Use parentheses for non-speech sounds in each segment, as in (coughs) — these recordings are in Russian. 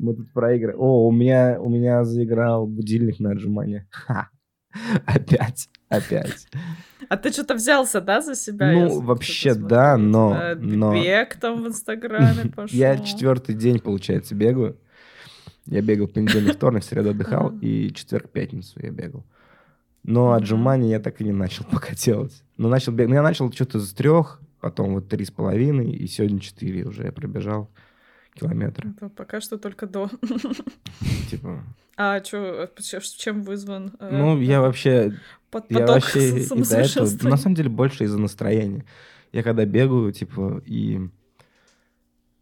Мы тут проиграли. О, у меня, у меня заиграл будильник на отжимание. Ха. Опять, опять. А ты что-то взялся, да, за себя? Ну, вообще, да, но... но... Бег там в Инстаграме пошел. (laughs) Я четвертый день, получается, бегаю. Я бегал понедельник, вторник, среду отдыхал, и четверг, пятницу я бегал. Но отжимания я так и не начал (laughs) пока делать. Но начал бегать. Ну, я начал что-то с трех, потом вот три с половиной, и сегодня четыре уже я пробежал километры. Это пока что только до. Типа. А что, чем вызван? Э, ну, я вообще... Я вообще и до этого... На самом деле, больше из-за настроения. Я когда бегаю, типа, и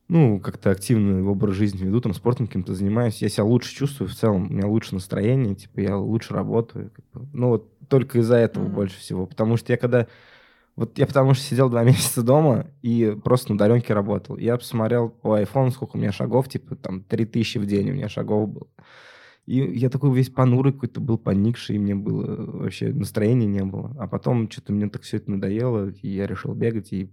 ну, как-то активно образ жизни веду, там, спортом каким-то занимаюсь, я себя лучше чувствую в целом, у меня лучше настроение, типа, я лучше работаю. Ну, вот только из-за этого больше всего. Потому что я когда вот я потому что сидел два (laughs) месяца дома и просто на удаленке работал. Я посмотрел по айфону, сколько у меня шагов, типа там 3000 в день у меня шагов было. И я такой весь понурый какой-то был, поникший, и мне было вообще настроения не было. А потом что-то мне так все это надоело, и я решил бегать, и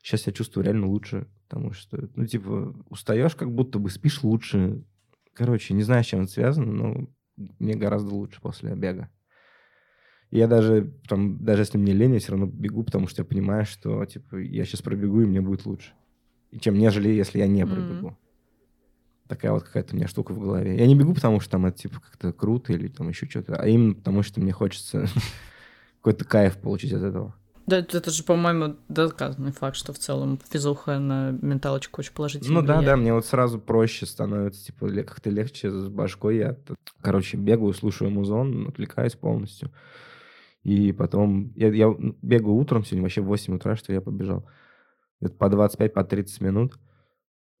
сейчас я чувствую реально лучше, потому что, ну, типа, устаешь как будто бы, спишь лучше. Короче, не знаю, с чем это связано, но мне гораздо лучше после бега я даже, там, даже если мне лень, я все равно бегу, потому что я понимаю, что, типа, я сейчас пробегу, и мне будет лучше. Чем нежели, если я не пробегу. Mm-hmm. Такая вот какая-то у меня штука в голове. Я не бегу, потому что там это, типа, как-то круто или там еще что-то, а именно потому что мне хочется (laughs) какой-то кайф получить от этого. Да, это же, по-моему, доказанный факт, что в целом физуха на менталочку очень положительно Ну влияет. да, да, мне вот сразу проще становится, типа, как-то легче с башкой. Я, короче, бегаю, слушаю музон, отвлекаюсь полностью. И потом я, я бегаю утром сегодня, вообще в 8 утра, что я побежал. Это по 25, по 30 минут.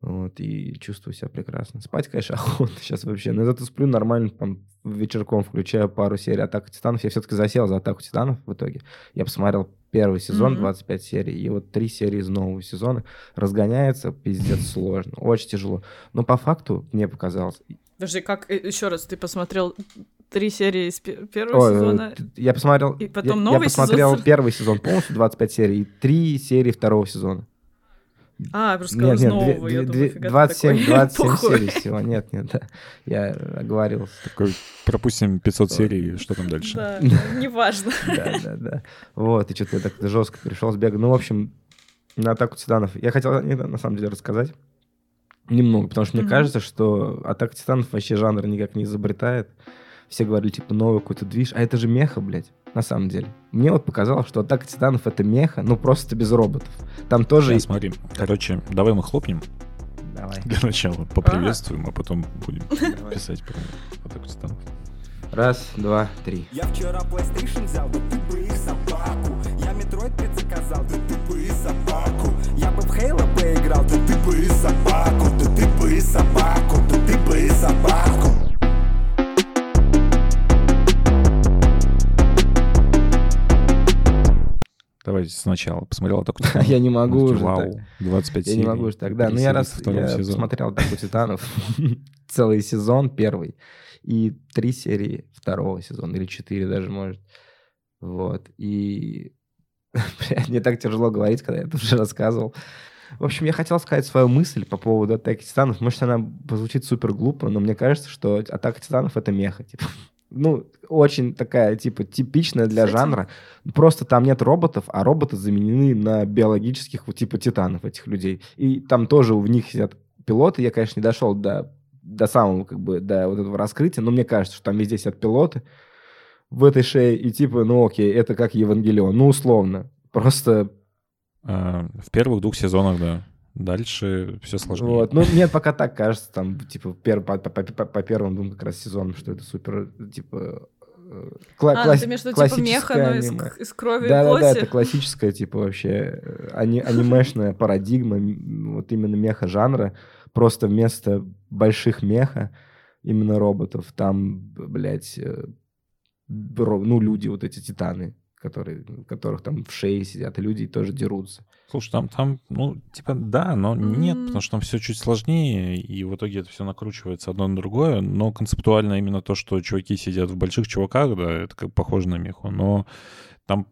Вот, и чувствую себя прекрасно. Спать, конечно, (laughs) охота сейчас вообще. Но зато сплю нормально, там, вечерком включаю пару серий «Атака титанов». Я все-таки засел за «Атаку титанов» в итоге. Я посмотрел первый сезон, mm-hmm. 25 серий, и вот три серии из нового сезона. Разгоняется, пиздец, сложно, очень тяжело. Но по факту мне показалось... Подожди, как, э, еще раз, ты посмотрел три серии из первого Ой, сезона. Я посмотрел. И потом я, новый я посмотрел сезон. первый сезон полностью 25 серий и три серии второго сезона. А, я просто сказал нет, нет, нового, две, я две, думаю, 27, 27 серий всего, нет, нет, да, я оговорился. Такой, пропустим 500 серий, что там дальше? Да, (laughs) неважно. Да, да, да. Вот, и что-то я так жестко перешел с бега. Ну, в общем, на атаку титанов. Я хотел, на самом деле, рассказать немного, потому что мне кажется, что атака титанов вообще жанр никак не изобретает все говорили, типа, новый какой-то движ, а это же меха, блядь, на самом деле. Мне вот показалось, что Атака Титанов — это меха, ну, просто без роботов. Там тоже... Да, смотри, короче, давай мы хлопнем. Давай. Для начала поприветствуем, а, а потом будем (laughs) давай. писать про Атаку Титанов. Раз, два, три. Я вчера PlayStation взял, да ты бы их собаку. Я Metroid предзаказал, да ты бы и собаку. Я бы в Halo поиграл, да ты бы и собаку. Да ты бы и собаку, да ты бы и собаку. Давайте сначала. Посмотрел (laughs) так. Я не могу уже Вау, 25 Я не могу уже так. Да, ну я раз я посмотрел «Атаку (laughs) титанов» целый сезон первый и три серии второго сезона, или четыре даже, может. Вот. И (laughs) мне так тяжело говорить, когда я это уже рассказывал. В общем, я хотел сказать свою мысль по поводу «Атаки титанов». Может, она позвучит супер глупо, но мне кажется, что «Атака титанов» — это меха. Типа ну, очень такая, типа, типичная для Кстати. жанра. Просто там нет роботов, а роботы заменены на биологических, вот, типа, титанов этих людей. И там тоже в них сидят пилоты. Я, конечно, не дошел до, до самого, как бы, до вот этого раскрытия, но мне кажется, что там везде сидят пилоты в этой шее, и типа, ну окей, это как Евангелион, ну условно. Просто... А, в первых двух сезонах, да. Дальше все сложнее. Вот. Ну, мне пока так кажется, там, типа, пер, по, по, по, по первым двум как раз сезонам, что это супер, типа, э, Кла- а, класс- ты имеешь в виду, типа, меха, но из, из крови да, и плоти? Да, да, это классическая, типа, вообще э, ани- анимешная парадигма, вот именно меха жанра. Просто вместо больших меха, именно роботов, там, блядь, э, ну, люди, вот эти титаны, которые, которых там в шее сидят, и люди тоже дерутся. Слушай, там, там, ну, типа, да, но нет, потому что там все чуть сложнее, и в итоге это все накручивается одно на другое, но концептуально именно то, что чуваки сидят в больших чуваках, да, это как похоже на меху, но там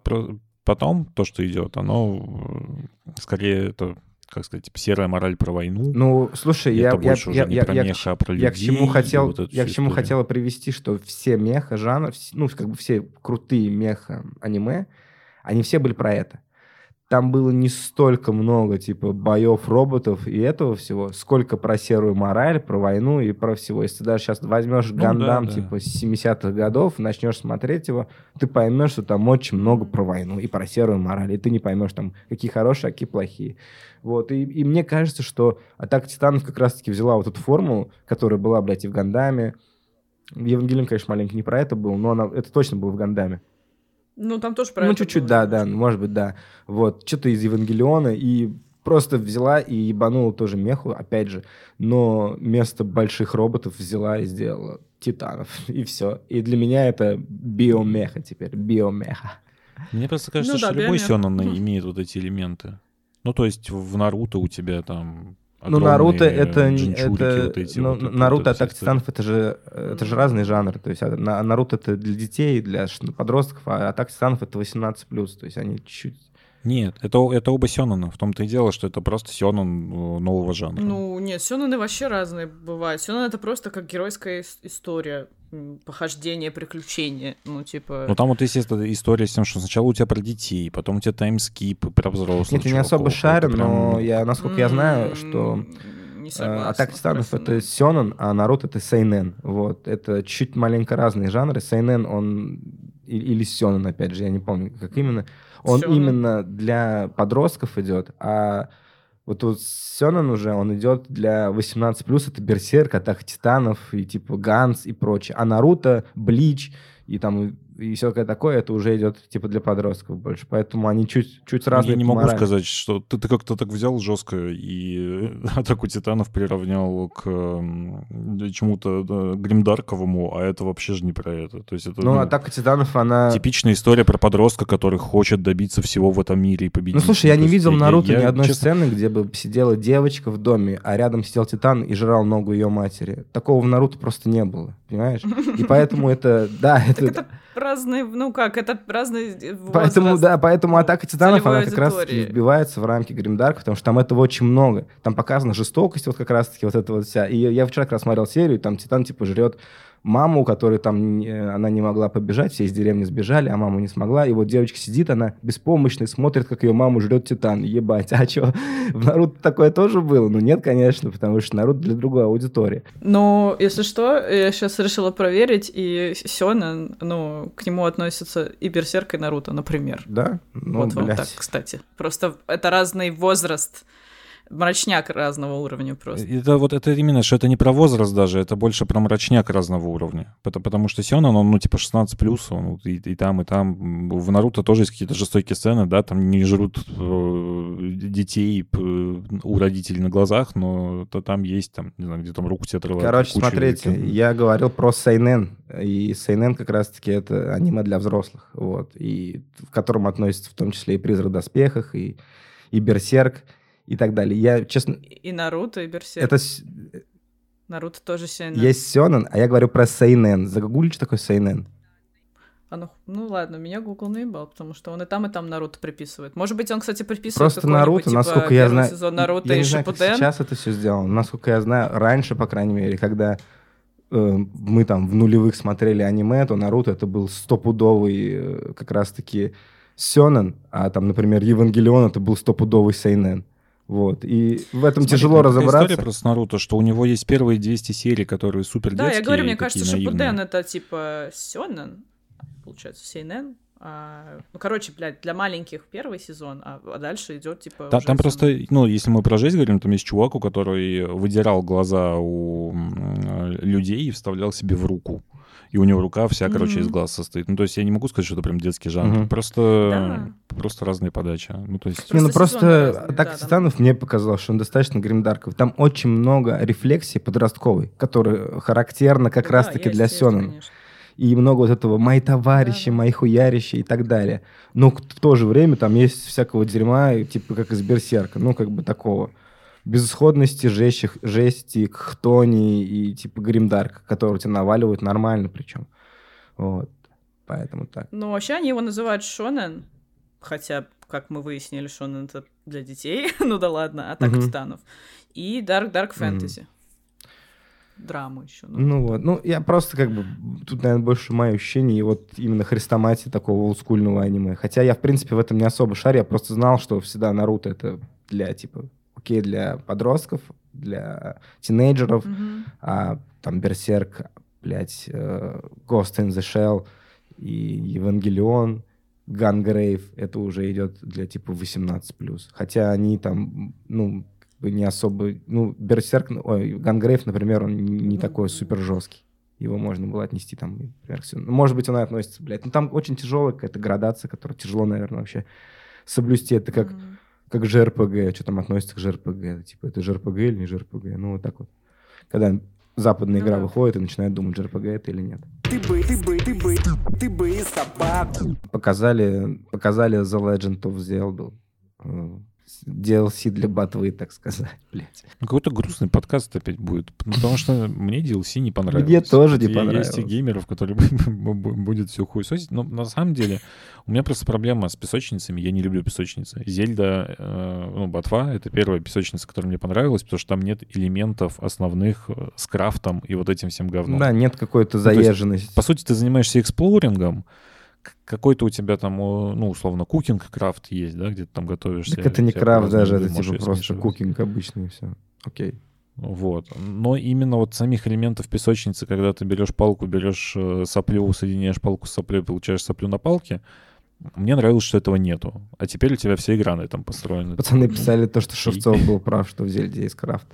потом то, что идет, оно скорее это как сказать, типа серая мораль про войну. Ну, слушай, я, я, я, я, про я, меха, а про людей, я к чему хотел, вот я к чему историю. хотела привести, что все меха жанры, ну, как бы все крутые меха аниме, они все были про это там было не столько много, типа, боев роботов и этого всего, сколько про серую мораль, про войну и про всего. Если ты даже сейчас возьмешь ну, Гандам, да, типа, с 70-х годов, начнешь смотреть его, ты поймешь, что там очень много про войну и про серую мораль, и ты не поймешь, там, какие хорошие, а какие плохие. Вот, и, и мне кажется, что Атака Титанов как раз-таки взяла вот эту формулу, которая была, блядь, и в Гандаме. Евангелион, конечно, маленький не про это был, но она, это точно было в Гандаме. Ну, там тоже про Ну, чуть-чуть, да, да, может быть, да. Вот, что-то из Евангелиона, и просто взяла и ебанула тоже меху, опять же, но вместо больших роботов взяла и сделала титанов, (laughs) и все. И для меня это биомеха теперь, биомеха. Мне просто кажется, ну, что да, любой сёнэн (laughs) имеет вот эти элементы. Ну, то есть в Наруто у тебя там ну, Наруто это... это вот эти, ну, вот, Наруто, вот Атака Титанов это же, это же разные жанры. То есть а, Наруто это для детей, для подростков, а Атака Титанов это 18+. То есть они чуть нет, это, это оба сёнэна. В том-то и дело, что это просто сёнэн э, нового жанра. Ну, нет, сёнэны вообще разные бывают. Сёнэн — это просто как геройская история похождение, приключения, ну, типа... Ну, там вот есть эта история с тем, что сначала у тебя про детей, потом у тебя таймскип про взрослых Нет, я не особо шарю, прям... но я, насколько я знаю, что... Не э, согласна, Атака Титанов — это Сёнэн, а Народ — это Сейнен. Вот. Это чуть маленько разные жанры. Сейнен, он... Или Сёнэн, опять же, я не помню, как именно. Он Сёнэн. именно для подростков идет, а вот вот Сёнэн уже, он идет для 18+, это Берсерк, Атака Титанов, и типа Ганс и прочее. А Наруто, Блич, и там и все такое, это уже идет типа для подростков больше. Поэтому они чуть, чуть разные. Я не могу морали. сказать, что ты, ты как-то так взял жестко и (laughs) атаку титанов приравнял к чему-то да, гримдарковому, а это вообще же не про это. То есть это, ну, ну, атака титанов, она... Типичная история про подростка, который хочет добиться всего в этом мире и победить. Ну, слушай, я не видел Наруто я, ни одной честно... сцены, где бы сидела девочка в доме, а рядом сидел титан и жрал ногу ее матери. Такого в Наруто просто не было, понимаешь? И поэтому это, да, (laughs) это разные, ну как, это разные возраст, Поэтому, да, поэтому «Атака титанов», она как раз-таки вбивается в рамки Гримдарка, потому что там этого очень много. Там показана жестокость вот как раз-таки вот эта вот вся. И я вчера как раз смотрел серию, там Титан типа жрет маму, которой там она не могла побежать, все из деревни сбежали, а мама не смогла. И вот девочка сидит, она беспомощная, смотрит, как ее маму жрет Титан. Ебать, а что? (laughs) В Наруто такое тоже было? Ну нет, конечно, потому что Наруто для другой аудитории. Но, если что, я сейчас решила проверить, и Сёна, ну, к нему относятся и Берсерк, и Наруто, например. Да? Ну, вот блядь. вам так, кстати. Просто это разный возраст мрачняк разного уровня просто. Это вот это именно, что это не про возраст даже, это больше про мрачняк разного уровня. Потому, потому что Сёнэн, он, ну, типа 16 плюс, он и, и там, и там. В Наруто тоже есть какие-то жестокие сцены, да, там не жрут э, детей у родителей на глазах, но то там есть, там, не знаю, где там руку тебе отрывают. Короче, смотрите, и, я говорил про Сейнен, и Сейнен как раз-таки это аниме для взрослых, вот, и в котором относится в том числе и «Призрак в доспехах», и, и «Берсерк», и так далее. Я, честно... И Наруто, и Берсерк. Это... Наруто тоже Сейнен. Есть Сёнэн, а я говорю про Сейнен. Загугли, что такое Сейнен? А ну, ну ладно, меня Google наебал, потому что он и там, и там Наруто приписывает. Может быть, он, кстати, приписывает Просто Наруто, типа, насколько я знаю... сезон Наруто я и не знаю, как сейчас это все сделано. Насколько я знаю, раньше, по крайней мере, когда э, мы там в нулевых смотрели аниме, то Наруто это был стопудовый э, как раз-таки Сёнэн, а там, например, Евангелион это был стопудовый Сейнен. Вот. И в этом Смотри, тяжело разобраться. история просто Наруто, что у него есть первые 200 серий, которые супер Да, я говорю, мне кажется, что Шипуден это типа Сёнэн, получается, Сейнен, а, ну, короче, блядь, для маленьких первый сезон, а, а дальше идет типа. Да, там просто, ну, если мы про жизнь говорим, там есть чувак, у который выдирал глаза у людей и вставлял себе в руку и у него рука вся, короче, mm-hmm. из глаз состоит. Ну, то есть я не могу сказать, что это прям детский жанр. Mm-hmm. Просто, да. просто разные подачи. Ну, то есть... Не, ну просто Атака да, Титанов мне показалось, что он достаточно гримдарков. Там очень много рефлексии подростковой, которая характерна как да, раз-таки для Сёнэн. И много вот этого «мои товарищи», да, «мои хуярищи» и так далее. Но в то же время там есть всякого дерьма, типа как из Берсерка, ну, как бы такого безысходности, жести, жести, хтони и типа гримдарк, которые тебя наваливают нормально причем. Вот. Поэтому так. Ну, вообще они его называют шонен, хотя как мы выяснили, он это для детей, (laughs) ну да ладно, Атака mm-hmm. титанов, и Dark Dark Fantasy. Mm-hmm драму еще. Ну, ну вот, ну я просто как бы, тут, наверное, больше мое ощущение, и вот именно хрестоматии такого олдскульного аниме. Хотя я, в принципе, в этом не особо шарю, я просто знал, что всегда Наруто это для, типа, окей, для подростков, для тинейджеров, mm-hmm. а там Берсерк, блядь, э, Ghost in the Shell и Евангелион, Gungrave, это уже идет для типа 18+. Хотя они там, ну, не особо... Ну, Берсерк, ой, Gungrave, например, он не такой супер жесткий. Его можно было отнести там, например. Ну, может быть, он и относится, блядь. Ну, там очень тяжелая какая-то градация, которую тяжело, наверное, вообще соблюсти. Это как, mm-hmm. как ЖРПГ. Что там относится к ЖРПГ? Типа, это ЖРПГ или не ЖРПГ? Ну, вот так вот. Когда западная ну, игра да. выходит и начинает думать, ЖРПГ это или нет. Ты бы, ты бы, ты бы, ты бы собак. Показали, показали The Legend of Zelda э, DLC для ботвы, так сказать, (laughs) блядь. Ну, какой-то грустный подкаст опять будет, потому что мне DLC не понравилось. Мне тоже не понравилось. Есть и геймеров, которые (laughs) будет все хуесосить, но на самом деле у меня просто проблема с песочницами, я не люблю песочницы. Зельда, э, ну, BotW — это первая песочница, которая мне понравилась, потому что там нет элементов основных э, с крафтом и вот этим всем говном. Да, нет какой-то заезженности. Ну, есть, по сути, ты занимаешься exploring ом, какой-то у тебя там, ну, условно, cooking крафт есть, да, где ты там готовишься. Так это не крафт даже, это типа просто cooking обычный, все. Окей. Вот. Но именно вот самих элементов песочницы, когда ты берешь палку, берешь э, соплю, соединяешь палку с соплей, получаешь соплю на палке, мне нравилось, что этого нету. А теперь у тебя вся игра на этом построена. Пацаны писали то, что Шевцов (laughs) был прав, что в Зельде есть крафт.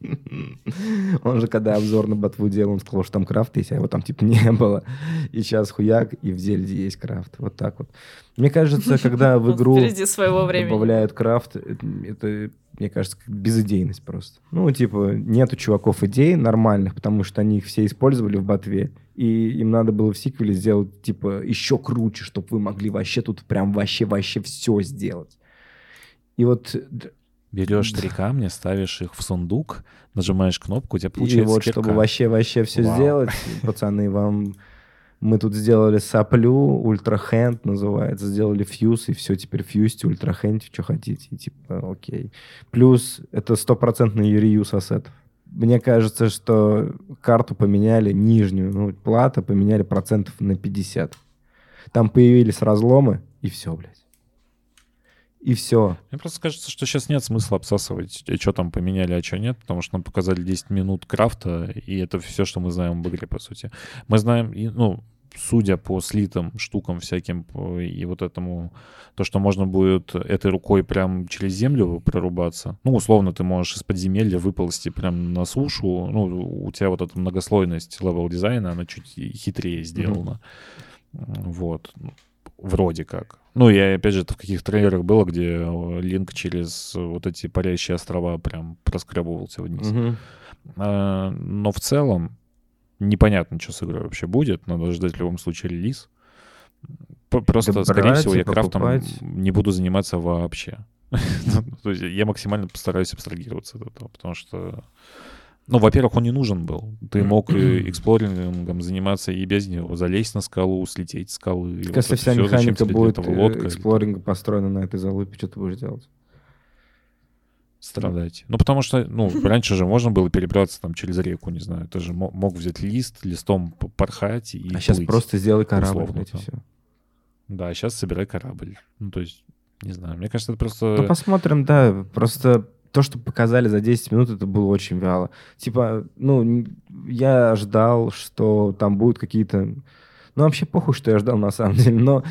(laughs) Он же, когда обзор на ботву делал, он сказал, что там крафт есть, а его там типа не было. И сейчас хуяк, и в Зельде есть крафт. Вот так вот. Мне кажется, (laughs) когда в игру добавляют крафт, это, мне кажется, безыдейность просто. Ну, типа, нету чуваков идей нормальных, потому что они их все использовали в ботве и им надо было в сиквеле сделать, типа, еще круче, чтобы вы могли вообще тут прям вообще-вообще все сделать. И вот... Берешь три камня, ставишь их в сундук, нажимаешь кнопку, у тебя получается И вот, кирка. чтобы вообще-вообще все Вау. сделать, пацаны, вам... Мы тут сделали соплю, ультрахенд называется, сделали фьюз, и все, теперь фьюзьте, ультрахенте, что хотите, и типа, окей. Плюс это стопроцентный реюз ассетов мне кажется, что карту поменяли нижнюю, ну, плата поменяли процентов на 50. Там появились разломы, и все, блядь. И все. Мне просто кажется, что сейчас нет смысла обсасывать, что там поменяли, а что нет, потому что нам показали 10 минут крафта, и это все, что мы знаем об игре, по сути. Мы знаем, ну, судя по слитым штукам всяким и вот этому, то, что можно будет этой рукой прям через землю прорубаться. Ну, условно, ты можешь из подземелья выползти прям на сушу. Ну, у тебя вот эта многослойность level дизайна, она чуть хитрее сделана. Mm-hmm. Вот. Вроде как. Ну, и опять же, это в каких трейлерах было, где Линк через вот эти парящие острова прям проскребывался вниз. А, но в целом, непонятно, что с игрой вообще будет. Надо ждать в любом случае релиз. Просто, Добрать, скорее всего, я крафтом не буду заниматься вообще. (laughs) То есть я максимально постараюсь абстрагироваться от этого, потому что... Ну, во-первых, он не нужен был. Ты мог эксплорингом заниматься и без него. Залезть на скалу, слететь с скалы. Если вся механика будет э, эксплоринга построена на этой залупе, что ты будешь делать? страдать. Ну, потому что, ну, (laughs) раньше же можно было перебраться там через реку, не знаю. Ты же мог взять лист, листом порхать и А сейчас просто сделай корабль, условно, все. Да, сейчас собирай корабль. Ну, то есть, не знаю, мне кажется, это просто... Ну, посмотрим, да, просто то, что показали за 10 минут, это было очень вяло. Типа, ну, я ждал, что там будут какие-то ну, вообще похуй, что я ждал, на самом деле. Но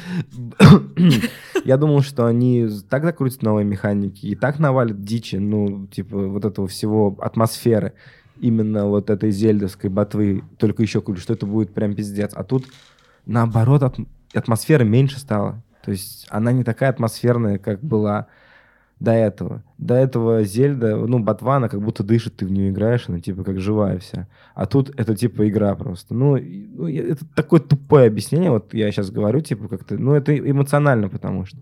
(coughs) я думал, что они так закрутят новые механики и так навалят дичи, ну, типа, вот этого всего атмосферы именно вот этой зельдовской ботвы, только еще говорю, что это будет прям пиздец. А тут, наоборот, от, атмосфера меньше стала. То есть она не такая атмосферная, как была до этого. До этого Зельда, ну, Ботвана как будто дышит, ты в нее играешь, она типа как живая вся. А тут это типа игра просто. Ну, ну это такое тупое объяснение, вот я сейчас говорю, типа как-то, ну, это эмоционально, потому что.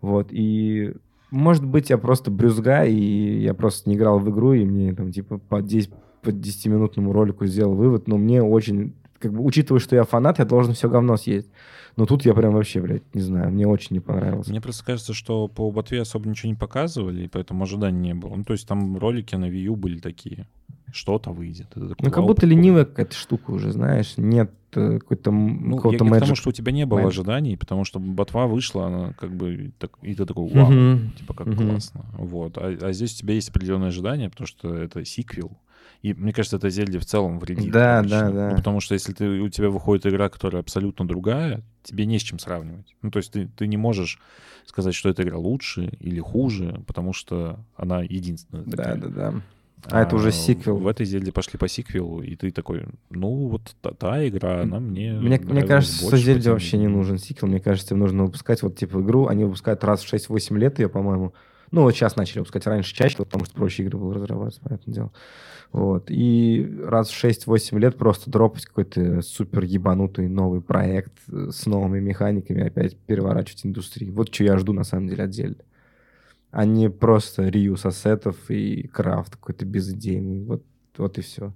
Вот, и может быть, я просто брюзга, и я просто не играл в игру, и мне там типа по 10, по 10-минутному ролику сделал вывод, но мне очень как бы, учитывая, что я фанат, я должен все говно съесть. Но тут я прям вообще, блядь, не знаю, мне очень не понравилось. Мне просто кажется, что по ботве особо ничего не показывали, и поэтому ожиданий не было. Ну, то есть там ролики на Wii U были такие. Что-то выйдет. Такой, ну, как будто ленивая какая-то штука уже, знаешь. Нет э, какой-то ну, какого-то я, Потому что у тебя не было magic. ожиданий, потому что ботва вышла, она как бы... Так, и ты такой, вау, uh-huh. типа как uh-huh. классно. Вот. А, а здесь у тебя есть определенные ожидания, потому что это сиквел. И мне кажется, это Зельде в целом вредит. Да, да, да. Ну, потому что если ты, у тебя выходит игра, которая абсолютно другая, тебе не с чем сравнивать. Ну, то есть ты, ты не можешь сказать, что эта игра лучше или хуже, потому что она единственная. Да, да, да. А, а это уже сиквел. В этой Зельде пошли по сиквелу, и ты такой, ну вот та, та игра, она мне Мне, мне кажется, что Зельде вообще не нужен сиквел. Мне кажется, им нужно выпускать вот типа игру, они выпускают раз в 6-8 лет ее, по-моему. Ну, вот сейчас начали выпускать, раньше чаще, потому что проще игры было разрабатывать, понятное дело. Вот. И раз в 6-8 лет просто дропать какой-то супер ебанутый новый проект с новыми механиками, опять переворачивать индустрию. Вот что я жду на самом деле отдельно. А не просто реюз ассетов и крафт какой-то безыдейный. Вот, вот и все.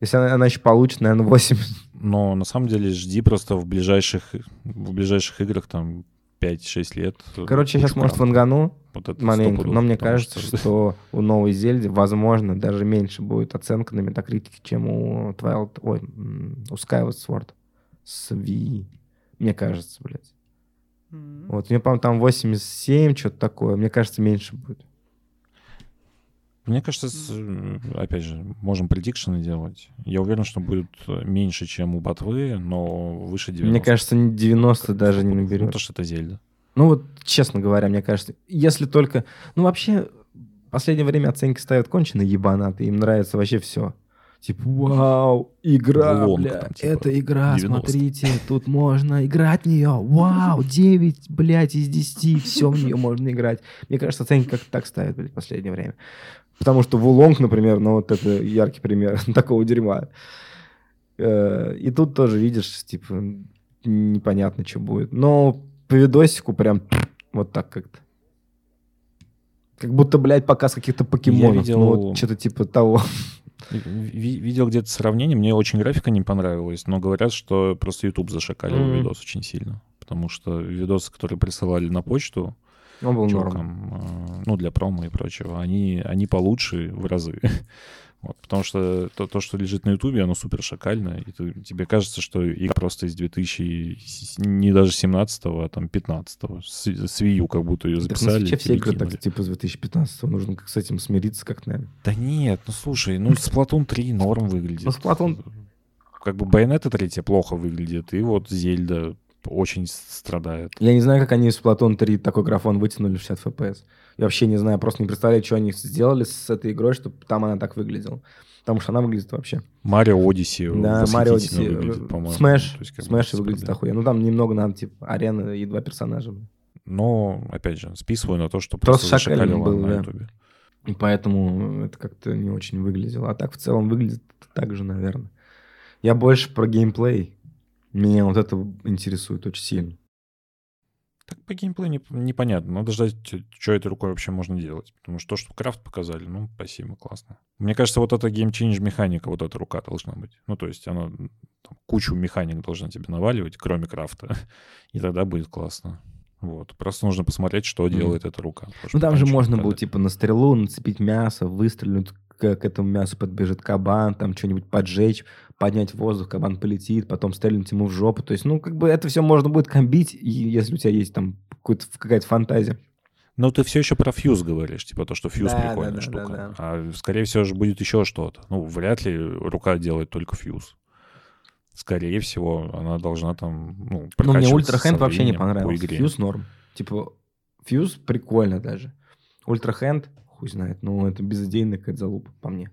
Если она, она еще получит, наверное, 8. Но на самом деле жди просто в ближайших, в ближайших играх там 5-6 лет. Короче, я сейчас, может, вангану вот маленько, но мне кажется, что... что у новой Зельды, возможно, даже меньше будет оценка на метакритике, чем у Twilight, ой, у Skyward Sword с Wii. Мне кажется, блядь. Mm-hmm. Вот, мне, по-моему, там 87, что-то такое. Мне кажется, меньше будет. Мне кажется, опять же, можем предикшены делать. Я уверен, что будет меньше, чем у Ботвы, но выше 90. Мне кажется, 90 как даже не наберет. Ну, то, что это Зельда. Ну вот, честно говоря, мне кажется, если только... Ну вообще, в последнее время оценки ставят кончено ебанаты, им нравится вообще все. Типа, вау, игра, Лонг, бля, там, типа, это игра, 90. смотрите, тут можно играть в нее. Вау, 9, блядь, из 10, все в нее можно играть. Мне кажется, оценки как-то так ставят, блядь, в последнее время. Потому что Вулонг, например, ну вот это яркий пример (laughs) такого дерьма. Э, и тут тоже видишь, типа, непонятно, что будет. Но по видосику прям вот так как-то. Как будто, блядь, показ каких-то покемонов. видел... Ну, вот что-то типа того. Видел где-то сравнение, мне очень графика не понравилась, но говорят, что просто YouTube зашакалил mm-hmm. видос очень сильно. Потому что видосы, которые присылали на почту, он был чувакам, норм. Э, ну, для промо и прочего, они, они получше в разы. (laughs) Вот, потому что то, то, что лежит на Ютубе, оно супер шакальное. И ты, тебе кажется, что игра просто из 2000, не даже 17-го, а там 15-го. С, с Wii U как будто ее записали. Так, ну, все игры так типа с 2015-го. Нужно с этим смириться как наверное. Да нет, ну слушай, ну Splatoon 3 норм выглядит. Ну Splatoon... Как бы Bayonetta 3 плохо выглядит, и вот Зельда очень страдает. Я не знаю, как они из Splatoon 3 такой графон вытянули в 60 FPS. Я вообще не знаю, просто не представляю, что они сделали с этой игрой, чтобы там она так выглядела. Потому что она выглядит вообще... Mario Odyssey. Да, Mario Odyssey. Smash. Smash выглядит охуенно. Ну, там немного надо, типа, арена и два персонажа. Но, опять же, списываю на то, что просто, просто шакалил был, на да. И поэтому это как-то не очень выглядело. А так в целом выглядит так же, наверное. Я больше про геймплей. Меня вот это интересует очень сильно. Так по геймплею не, непонятно. Надо ждать, что этой рукой вообще можно делать. Потому что то, что крафт показали, ну, спасибо, классно. Мне кажется, вот эта game change механика, вот эта рука должна быть. Ну, то есть она там, кучу механик должна тебе наваливать, кроме крафта. (laughs) И тогда будет классно. Вот. Просто нужно посмотреть, что делает mm. эта рука. Ну, там же можно было, типа, на стрелу нацепить мясо, выстрелить к, к этому мясу подбежит кабан, там что-нибудь поджечь, поднять воздух, кабан полетит, потом стрельнуть ему в жопу. То есть, ну, как бы это все можно будет комбить, если у тебя есть там какая-то фантазия. Но ты все еще про фьюз говоришь, типа то, что фьюз да, прикольная да, штука. Да, да. А скорее всего же будет еще что-то. Ну, вряд ли рука делает только фьюз. Скорее всего, она должна там, ну, Ну, мне ультрахенд вообще не понравился. По фьюз норм. Типа, fuse прикольно даже. Ultrahand, хуй знает, ну, это безыдейная какая-то залупа по мне.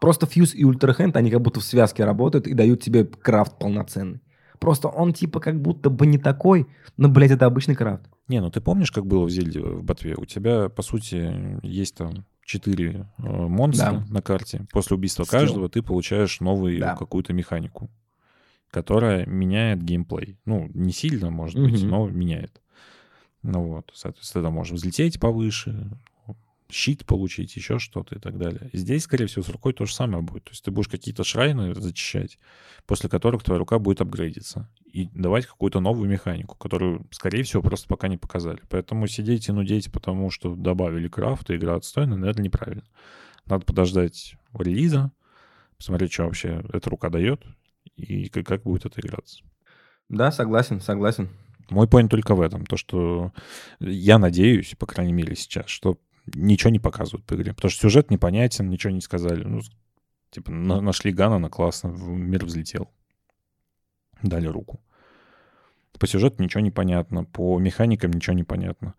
Просто fuse и Ultrahand, они как будто в связке работают и дают тебе крафт полноценный. Просто он типа как будто бы не такой, но, блядь, это обычный крафт. Не, ну ты помнишь, как было в Зельде в Ботве? У тебя, по сути, есть там четыре э, монстра да. на карте. После убийства Скилл. каждого ты получаешь новую да. какую-то механику, которая меняет геймплей. Ну, не сильно, может угу. быть, но меняет. Ну вот, соответственно, ты можешь взлететь повыше, щит получить, еще что-то и так далее. Здесь, скорее всего, с рукой то же самое будет. То есть ты будешь какие-то шрайны зачищать, после которых твоя рука будет апгрейдиться и давать какую-то новую механику, которую, скорее всего, просто пока не показали. Поэтому сидеть и нудеть, потому что добавили крафт, и игра отстойная, наверное, неправильно. Надо подождать релиза, посмотреть, что вообще эта рука дает, и как, как будет это играться. Да, согласен, согласен. Мой point только в этом, то, что я надеюсь, по крайней мере сейчас, что ничего не показывают по игре. Потому что сюжет непонятен, ничего не сказали. Ну, типа, на, нашли Ганана, классно, мир взлетел. Дали руку. По сюжету ничего не понятно, по механикам ничего не понятно.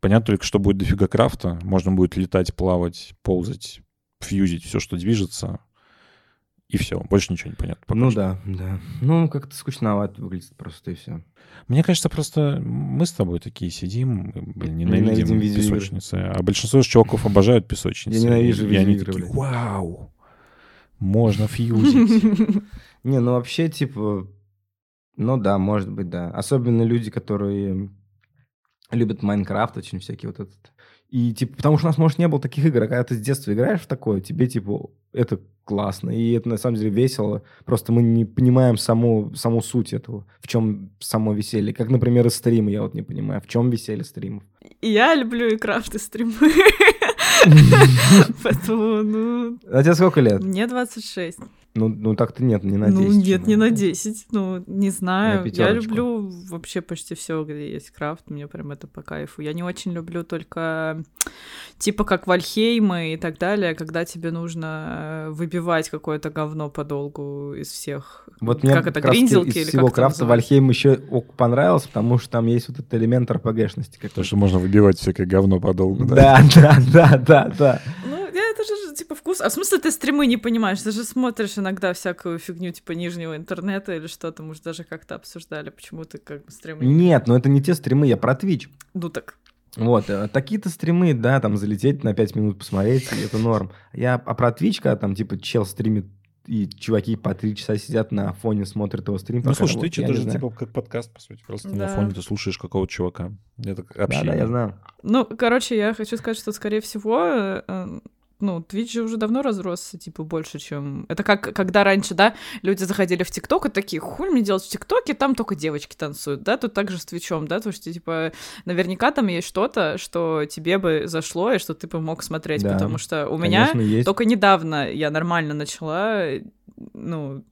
Понятно только, что будет дофига крафта. Можно будет летать, плавать, ползать, фьюзить все, что движется. И все, больше ничего не понятно. Ну что. да, да. Ну, как-то скучновато выглядит просто, и все. Мне кажется, просто мы с тобой такие сидим, блин, ненавидим, ненавидим песочницы. А большинство чуваков обожают песочницы. Я ненавижу и они такие, вау, можно фьюзить. (laughs) Не, ну вообще, типа, ну да, может быть, да. Особенно люди, которые любят Майнкрафт, очень всякие вот этот. И типа, потому что у нас, может, не было таких игр, а когда ты с детства играешь в такое, тебе типа это классно, и это на самом деле весело. Просто мы не понимаем саму, саму суть этого, в чем само веселье. Как, например, из стрима, я вот не понимаю, в чем веселье стримов. Я люблю и крафт, и стримы. (laughs) Поэтому, ну... А тебе сколько лет? Мне 26. Ну, ну так-то нет, не на 10. Ну, нет, не на 10. Ну, не знаю. Я люблю вообще почти все, где есть крафт. Мне прям это по кайфу. Я не очень люблю только типа как Вальхеймы и так далее, когда тебе нужно э, выбивать какое-то говно подолгу из всех. Вот мне как это, гринзелки из или всего как крафта Вальхейм еще понравился, потому что там есть вот этот элемент РПГшности. То, что можно выбивать всякое говно подолгу, да? Да, (laughs) да, да, да, да. Ну, это типа, вкус. А в смысле ты стримы не понимаешь? Ты же смотришь иногда всякую фигню, типа, нижнего интернета или что-то. Мы же даже как-то обсуждали, почему ты как бы стримы... Нет, но это не те стримы, я про Twitch. Ну так... Вот, э, такие-то стримы, да, там залететь на 5 минут посмотреть, это норм. Я а про Twitch, когда там, типа, чел стримит и чуваки по три часа сидят на фоне, смотрят его стрим. Ну, слушай, Twitch это же типа как подкаст, по сути. Просто да. на фоне ты слушаешь какого-то чувака. Это общение. Да, да, я знаю. Ну, короче, я хочу сказать, что, скорее всего, э, ну, Twitch же уже давно разросся, типа, больше, чем... Это как, когда раньше, да, люди заходили в ТикТок и такие, хуй мне делать в ТикТоке, там только девочки танцуют, да, тут также с Твичом, да, потому что, типа, наверняка там есть что-то, что тебе бы зашло и что ты бы мог смотреть, да, потому что у меня есть. только недавно я нормально начала, ну,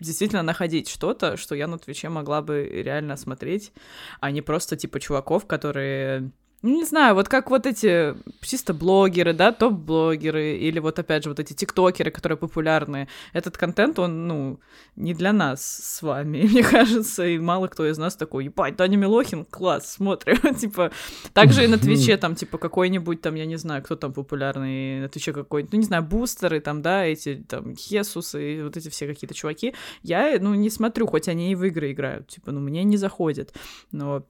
действительно находить что-то, что я на Твиче могла бы реально смотреть, а не просто, типа, чуваков, которые ну, не знаю, вот как вот эти чисто блогеры, да, топ-блогеры, или вот опять же вот эти тиктокеры, которые популярны. Этот контент, он, ну, не для нас с вами, (laughs) мне кажется, и мало кто из нас такой, ебать, Даня Милохин, класс, смотрим, (laughs) типа, также и на Твиче, там, типа, какой-нибудь, там, я не знаю, кто там популярный на Твиче какой-нибудь, ну, не знаю, бустеры, там, да, эти, там, Хесусы, вот эти все какие-то чуваки, я, ну, не смотрю, хоть они и в игры играют, типа, ну, мне не заходит, но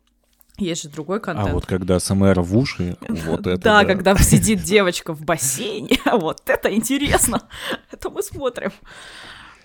есть же другой а контент. А вот когда СМР в уши, (laughs) вот это да. когда (laughs) сидит девочка в бассейне, (laughs) вот это интересно. Это мы смотрим.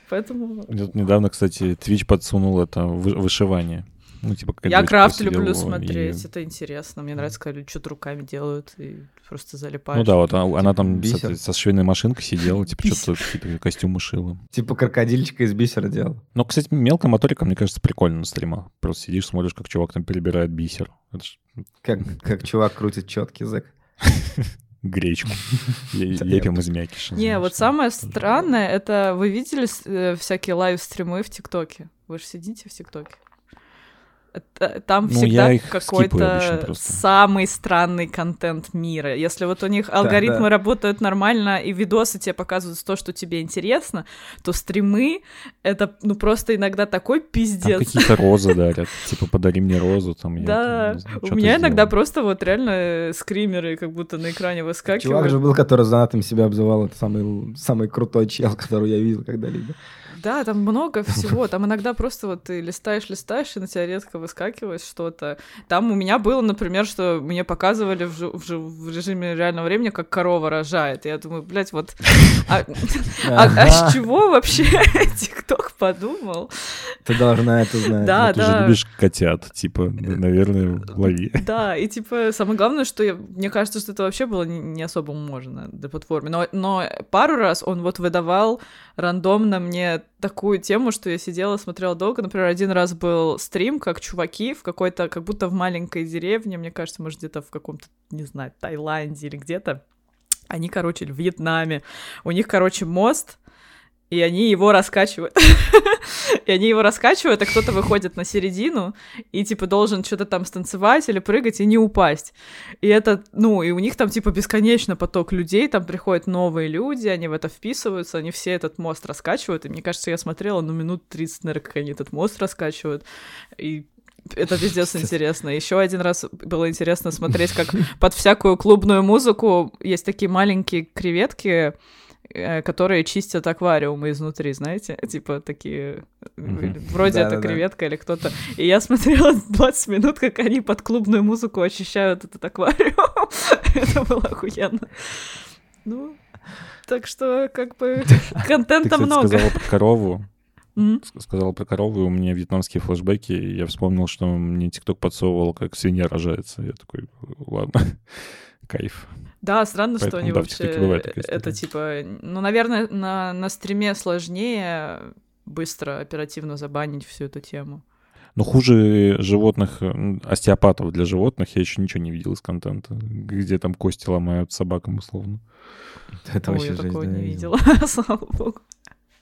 Поэтому... Недавно, кстати, Twitch подсунул это вышивание. Ну, типа, я крафт люблю смотреть, и... это интересно. Мне нравится, когда люди что-то руками делают и просто залипают. Ну да, вот она, она там со, со швейной машинкой сидела, типа что-то типа, костюмы шила. Типа крокодильчика из бисера делал. Но, кстати, мелкая моторика, мне кажется, прикольно на стримах. Просто сидишь, смотришь, как чувак там перебирает бисер. Ж... Как, как чувак крутит четкий язык. (laughs) гречку. (laughs) Лепим из мякиша. Не, вот самое странное, это вы видели э, всякие лайв-стримы в ТикТоке? Вы же сидите в ТикТоке? Там ну, всегда какой-то самый странный контент мира. Если вот у них алгоритмы да, да. работают нормально, и видосы тебе показывают то, что тебе интересно, то стримы — это ну просто иногда такой пиздец. Там какие-то (laughs) розы дарят. Типа, подари мне розу. Там, да, у меня иногда просто вот реально скримеры как будто на экране выскакивают. Чувак же был, который занатым себя обзывал. Это самый, самый крутой чел, (laughs) который я видел когда-либо. Да, там много всего. Там иногда просто вот ты листаешь, листаешь, и на тебя резко выскакивает что-то. Там у меня было, например, что мне показывали в, в, в режиме реального времени, как корова рожает. И я думаю, блядь, вот... А, (laughs) а, а с чего вообще (laughs) ТикТок подумал? Ты должна это знать. Да, ну, да. Ты же любишь котят, типа, наверное, лови. Да, и типа самое главное, что я, мне кажется, что это вообще было не, не особо можно для платформы. Но, но пару раз он вот выдавал рандомно мне такую тему, что я сидела, смотрела долго. Например, один раз был стрим, как чуваки в какой-то, как будто в маленькой деревне, мне кажется, может, где-то в каком-то, не знаю, Таиланде или где-то. Они, короче, в Вьетнаме. У них, короче, мост, и они его раскачивают. (laughs) и они его раскачивают, а кто-то выходит на середину и, типа, должен что-то там станцевать или прыгать и не упасть. И это, ну, и у них там, типа, бесконечно поток людей, там приходят новые люди, они в это вписываются, они все этот мост раскачивают, и мне кажется, я смотрела, ну, минут 30, наверное, как они этот мост раскачивают, и это пиздец интересно. Еще один раз было интересно смотреть, как под всякую клубную музыку есть такие маленькие креветки, которые чистят аквариумы изнутри, знаете, (laughs) типа такие, mm-hmm. вроде да, это да, креветка да. или кто-то. И я смотрела (laughs) 20 минут, как они под клубную музыку очищают этот аквариум. (laughs) это было охуенно. Ну, так что, как бы, контента Ты, много. сказала про корову. Mm-hmm. Сказала про корову, и у меня вьетнамские флешбеки, и я вспомнил, что мне ТикТок подсовывал, как свинья рожается. Я такой, ладно, кайф. Да, странно, Поэтому, что они да, вообще... Это типа... Ну, наверное, на, на стриме сложнее быстро, оперативно забанить всю эту тему. Но хуже животных, остеопатов для животных я еще ничего не видел из контента, где там кости ломают собакам условно. (laughs) Это Ой, вообще я такого не видела, (laughs) слава богу.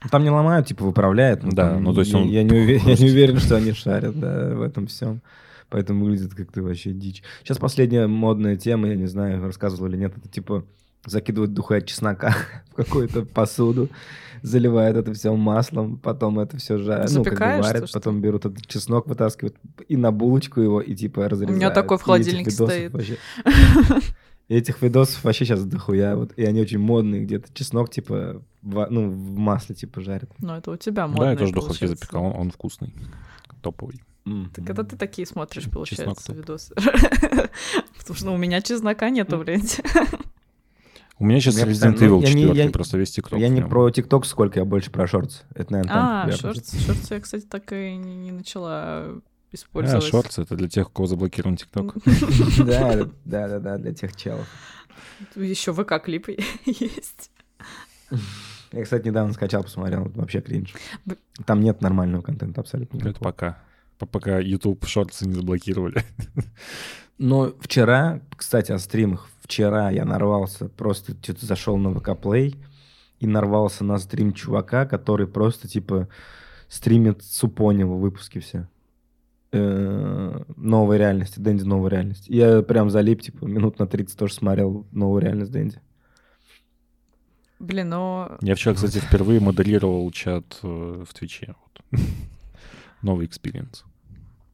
Ну, там не ломают, типа выправляют. Да, там, ну то есть он... (laughs) Я, не уверен, я не уверен, что они шарят да, в этом всем. Поэтому выглядит как-то вообще дичь. Сейчас последняя модная тема, я не знаю, рассказывал или нет, это типа закидывают духой от чеснока (laughs) в какую-то посуду, заливают это все маслом, потом это все жарят, ну, как бы варят, потом берут этот чеснок, вытаскивают и на булочку его, и типа разрезают. У меня такой в холодильнике стоит. Вообще... (laughs) этих видосов вообще сейчас дохуя, вот, и они очень модные, где-то чеснок, типа, в, ну, в масле, типа, жарят. Ну, это у тебя модный, Да, я тоже духовке запекал, он вкусный, топовый. Так это ты такие смотришь, получается, видосы. (laughs) Потому что у меня чеснока нету, блядь. (laughs) У меня сейчас Resident Evil 4, просто весь ТикТок. Я не про ТикТок сколько, я больше про шортс. Это, наверное, А, шортс, шортс я, кстати, так и не начала использовать. А, шортс — это для тех, у кого заблокирован ТикТок. (laughs) Да, да, да, да, для тех челов. Еще ВК-клипы есть. Я, кстати, недавно скачал, посмотрел, вообще кринж. Там нет нормального контента абсолютно. Это пока пока YouTube шорты не заблокировали. (laughs) Но вчера, кстати, о стримах. Вчера я нарвался, просто что-то зашел на ВК Play и нарвался на стрим чувака, который просто, типа, стримит Супонева выпуски все. Э, новой реальности, Дэнди новой реальности. Я прям залип, типа, минут на 30 тоже смотрел новую реальность Дэнди. Блин, но... Я вчера, кстати, впервые модерировал чат э, в Твиче. Вот. (laughs) Новый experience.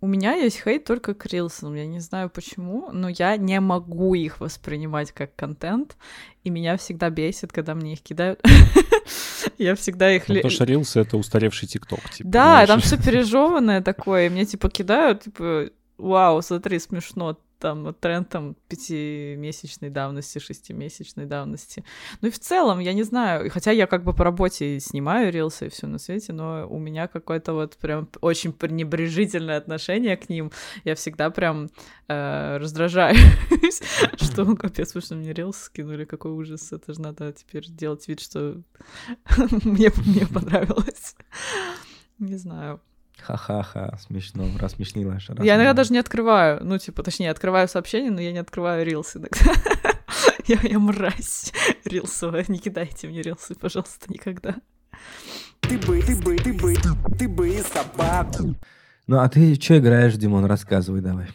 У меня есть хейт только к рилсам. Я не знаю почему, но я не могу их воспринимать как контент. И меня всегда бесит, когда мне их кидают. (laughs) Я всегда их... Ну, потому что рилсы — это устаревший тикток. Типа, да, там все пережеванное такое. И мне типа кидают, типа, вау, смотри, смешно там тренд там пятимесячной давности, шестимесячной давности. Ну и в целом, я не знаю, хотя я как бы по работе снимаю рилсы и все на свете, но у меня какое-то вот прям очень пренебрежительное отношение к ним. Я всегда прям э, раздражаюсь, (laughs) что капец, вы что мне рилсы скинули, какой ужас, это же надо теперь делать вид, что (laughs) мне, понравилось. Не знаю. Ха-ха-ха, смешно, рассмешнила. Раз я иногда даже не открываю, ну, типа, точнее, открываю сообщение, но я не открываю рилсы иногда. (laughs) я, я мразь рилсовая, не кидайте мне рилсы, пожалуйста, никогда. Ты бы, ты бы, ты бы, ты бы собаку. Ну, а ты что играешь, Димон? Рассказывай давай.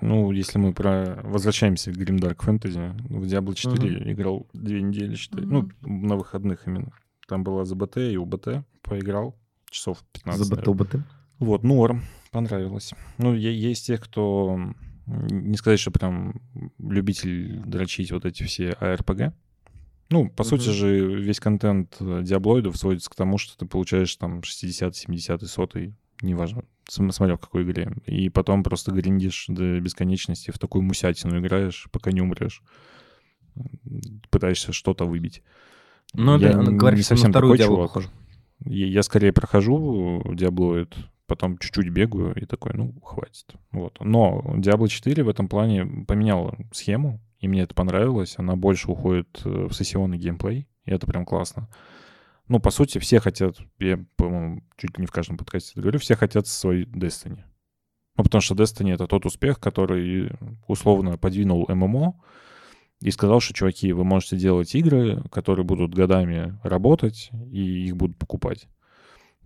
Ну, если мы про... Возвращаемся к Grim Dark Fantasy. В Diablo 4 uh-huh. играл две недели, считай. Uh-huh. Ну, на выходных именно. Там была ЗБТ и УБТ. Поиграл часов 15. Забатоботы. Вот, норм, понравилось. Ну, есть те, кто, не сказать, что прям любитель дрочить вот эти все АРПГ. Ну, по угу. сути же, весь контент э, диаблоидов сводится к тому, что ты получаешь там 60, 70, 100, неважно, смотря в какой игре. И потом просто гриндишь до бесконечности, в такую мусятину играешь, пока не умрешь. Пытаешься что-то выбить. Ну, я да, говоришь, не совсем такой чувак. Похож. Я, скорее прохожу диаблоид, потом чуть-чуть бегаю и такой, ну, хватит. Вот. Но Diablo 4 в этом плане поменяла схему, и мне это понравилось. Она больше уходит э, в сессионный геймплей, и это прям классно. Ну, по сути, все хотят, я, по-моему, чуть ли не в каждом подкасте это говорю, все хотят свой Destiny. Ну, потому что Destiny — это тот успех, который условно подвинул ММО и сказал, что, чуваки, вы можете делать игры, которые будут годами работать, и их будут покупать.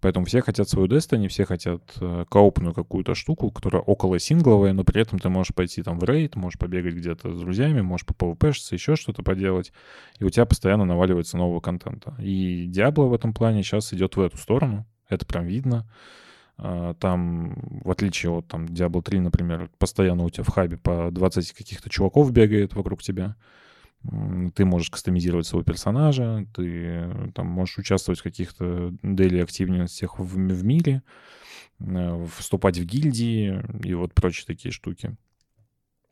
Поэтому все хотят свою Destiny, все хотят э, коопную какую-то штуку, которая около сингловая, но при этом ты можешь пойти там в рейд, можешь побегать где-то с друзьями, можешь по PvP-шиться, еще что-то поделать, и у тебя постоянно наваливается нового контента. И Diablo в этом плане сейчас идет в эту сторону, это прям видно. А, там, в отличие от там, Diablo 3, например, постоянно у тебя в хабе по 20 каких-то чуваков бегает вокруг тебя. Ты можешь кастомизировать своего персонажа, ты там можешь участвовать в каких-то дейли активностях в, в мире, э, вступать в гильдии и вот прочие такие штуки.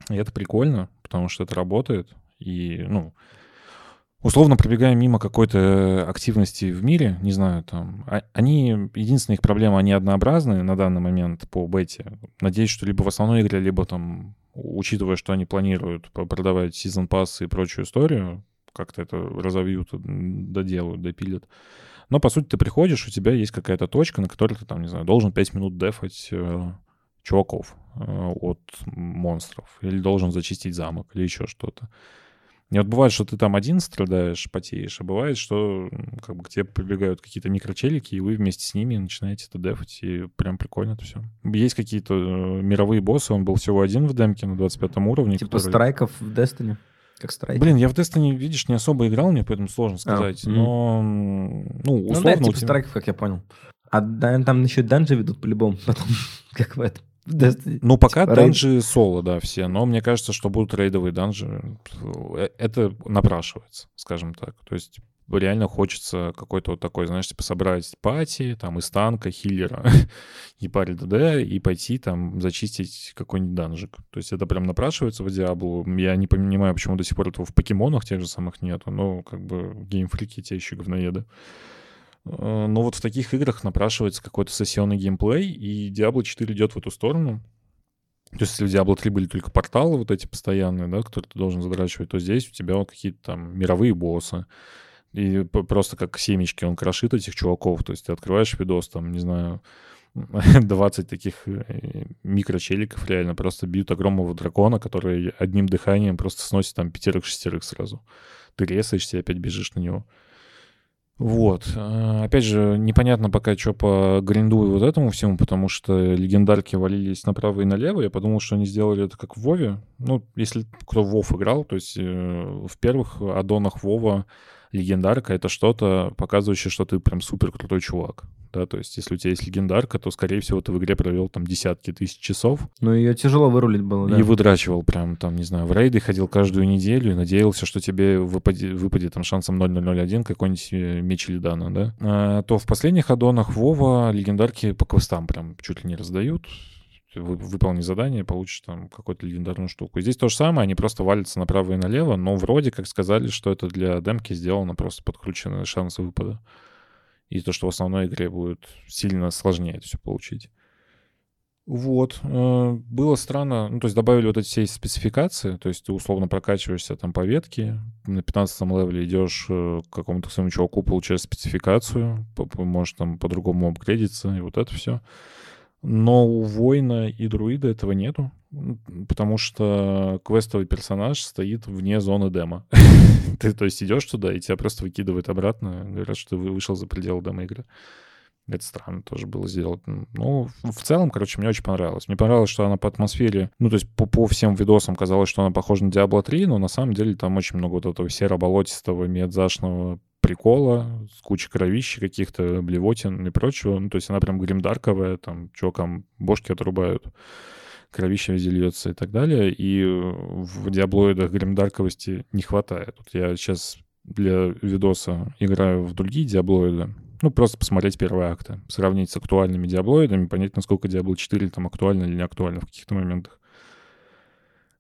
И это прикольно, потому что это работает. И, ну, условно пробегая мимо какой-то активности в мире, не знаю, там, а, они, единственная их проблема, они однообразные на данный момент по бете. Надеюсь, что либо в основной игре, либо там учитывая, что они планируют продавать сезон пассы и прочую историю, как-то это разовьют, доделают, допилят. Но, по сути, ты приходишь, у тебя есть какая-то точка, на которой ты, там, не знаю, должен 5 минут дефать э, чуваков э, от монстров, или должен зачистить замок, или еще что-то. И вот бывает, что ты там один страдаешь, потеешь, а бывает, что как бы к тебе прибегают какие-то микрочелики, и вы вместе с ними начинаете это дефать, и прям прикольно это все. Есть какие-то э, мировые боссы, он был всего один в демке на 25 уровне. Типа который... страйков в Destiny? Как страйк. Блин, я в Destiny, видишь, не особо играл, мне поэтому сложно а, сказать. А, но, ну, условно... Ну да, типа тебя... страйков, как я понял. А да, там еще данжи ведут по-любому (laughs) потом, как в этом. Ну, пока типа данжи рейд. соло, да, все. Но мне кажется, что будут рейдовые данжи. Э, это напрашивается, скажем так. То есть реально хочется какой-то вот такой, знаешь, типа собрать пати, там, из танка, хиллера (laughs) и паре ДД, и пойти там зачистить какой-нибудь данжик. То есть это прям напрашивается в Диаблу. Я не понимаю, почему до сих пор этого в покемонах тех же самых нету, но как бы геймфрики те еще говноеды. Э, но вот в таких играх напрашивается какой-то сессионный геймплей, и Diablo 4 идет в эту сторону. То есть если в Diablo 3 были только порталы вот эти постоянные, да, которые ты должен задрачивать, то здесь у тебя вот какие-то там мировые боссы. И просто как семечки он крошит этих чуваков. То есть ты открываешь видос, там, не знаю, (laughs) 20 таких э, микрочеликов реально просто бьют огромного дракона, который одним дыханием просто сносит там пятерых-шестерых сразу. Ты резаешься и опять бежишь на него. Вот. Э, опять же, непонятно пока, что по гринду и вот этому всему, потому что легендарки валились направо и налево. Я подумал, что они сделали это как в Вове. Ну, если кто в Вов играл, то есть э, в первых аддонах Вова легендарка — это что-то, показывающее, что ты прям супер крутой чувак. Да, то есть если у тебя есть легендарка, то, скорее всего, ты в игре провел там десятки тысяч часов. Ну, ее тяжело вырулить было, да. И выдрачивал прям там, не знаю, в рейды ходил каждую неделю и надеялся, что тебе выпадет, выпадет там шансом 0.001 какой-нибудь э, меч Ильдана, да. А, то в последних аддонах Вова легендарки по квестам прям чуть ли не раздают выполни задание, получишь там какую-то легендарную штуку. И здесь то же самое, они просто валятся направо и налево, но вроде как сказали, что это для демки сделано просто подключенные шансы выпада. И то, что в основной игре будет сильно сложнее это все получить. Вот. Э, было странно, ну, то есть добавили вот эти все спецификации, то есть ты условно прокачиваешься там по ветке, на 15 левеле идешь э, к какому-то своему чуваку, получаешь спецификацию, можешь там по-другому апгрейдиться, и вот это все. Но у воина и друида этого нету, потому что квестовый персонаж стоит вне зоны демо. (laughs) Ты, то есть, идешь туда, и тебя просто выкидывают обратно, говорят, что ты вышел за пределы демо игры. Это странно тоже было сделать. Ну, в целом, короче, мне очень понравилось. Мне понравилось, что она по атмосфере, ну, то есть по, по всем видосам казалось, что она похожа на Diablo 3, но на самом деле там очень много вот этого серо-болотистого, медзашного прикола, с кучей кровищи каких-то, блевотин и прочего. Ну, то есть она прям гримдарковая, там чувакам бошки отрубают, кровища везде льется и так далее. И в диаблоидах гримдарковости не хватает. Вот я сейчас для видоса играю в другие диаблоиды. Ну, просто посмотреть первые акты, сравнить с актуальными диаблоидами, понять, насколько Diablo 4 там актуально или не актуально в каких-то моментах.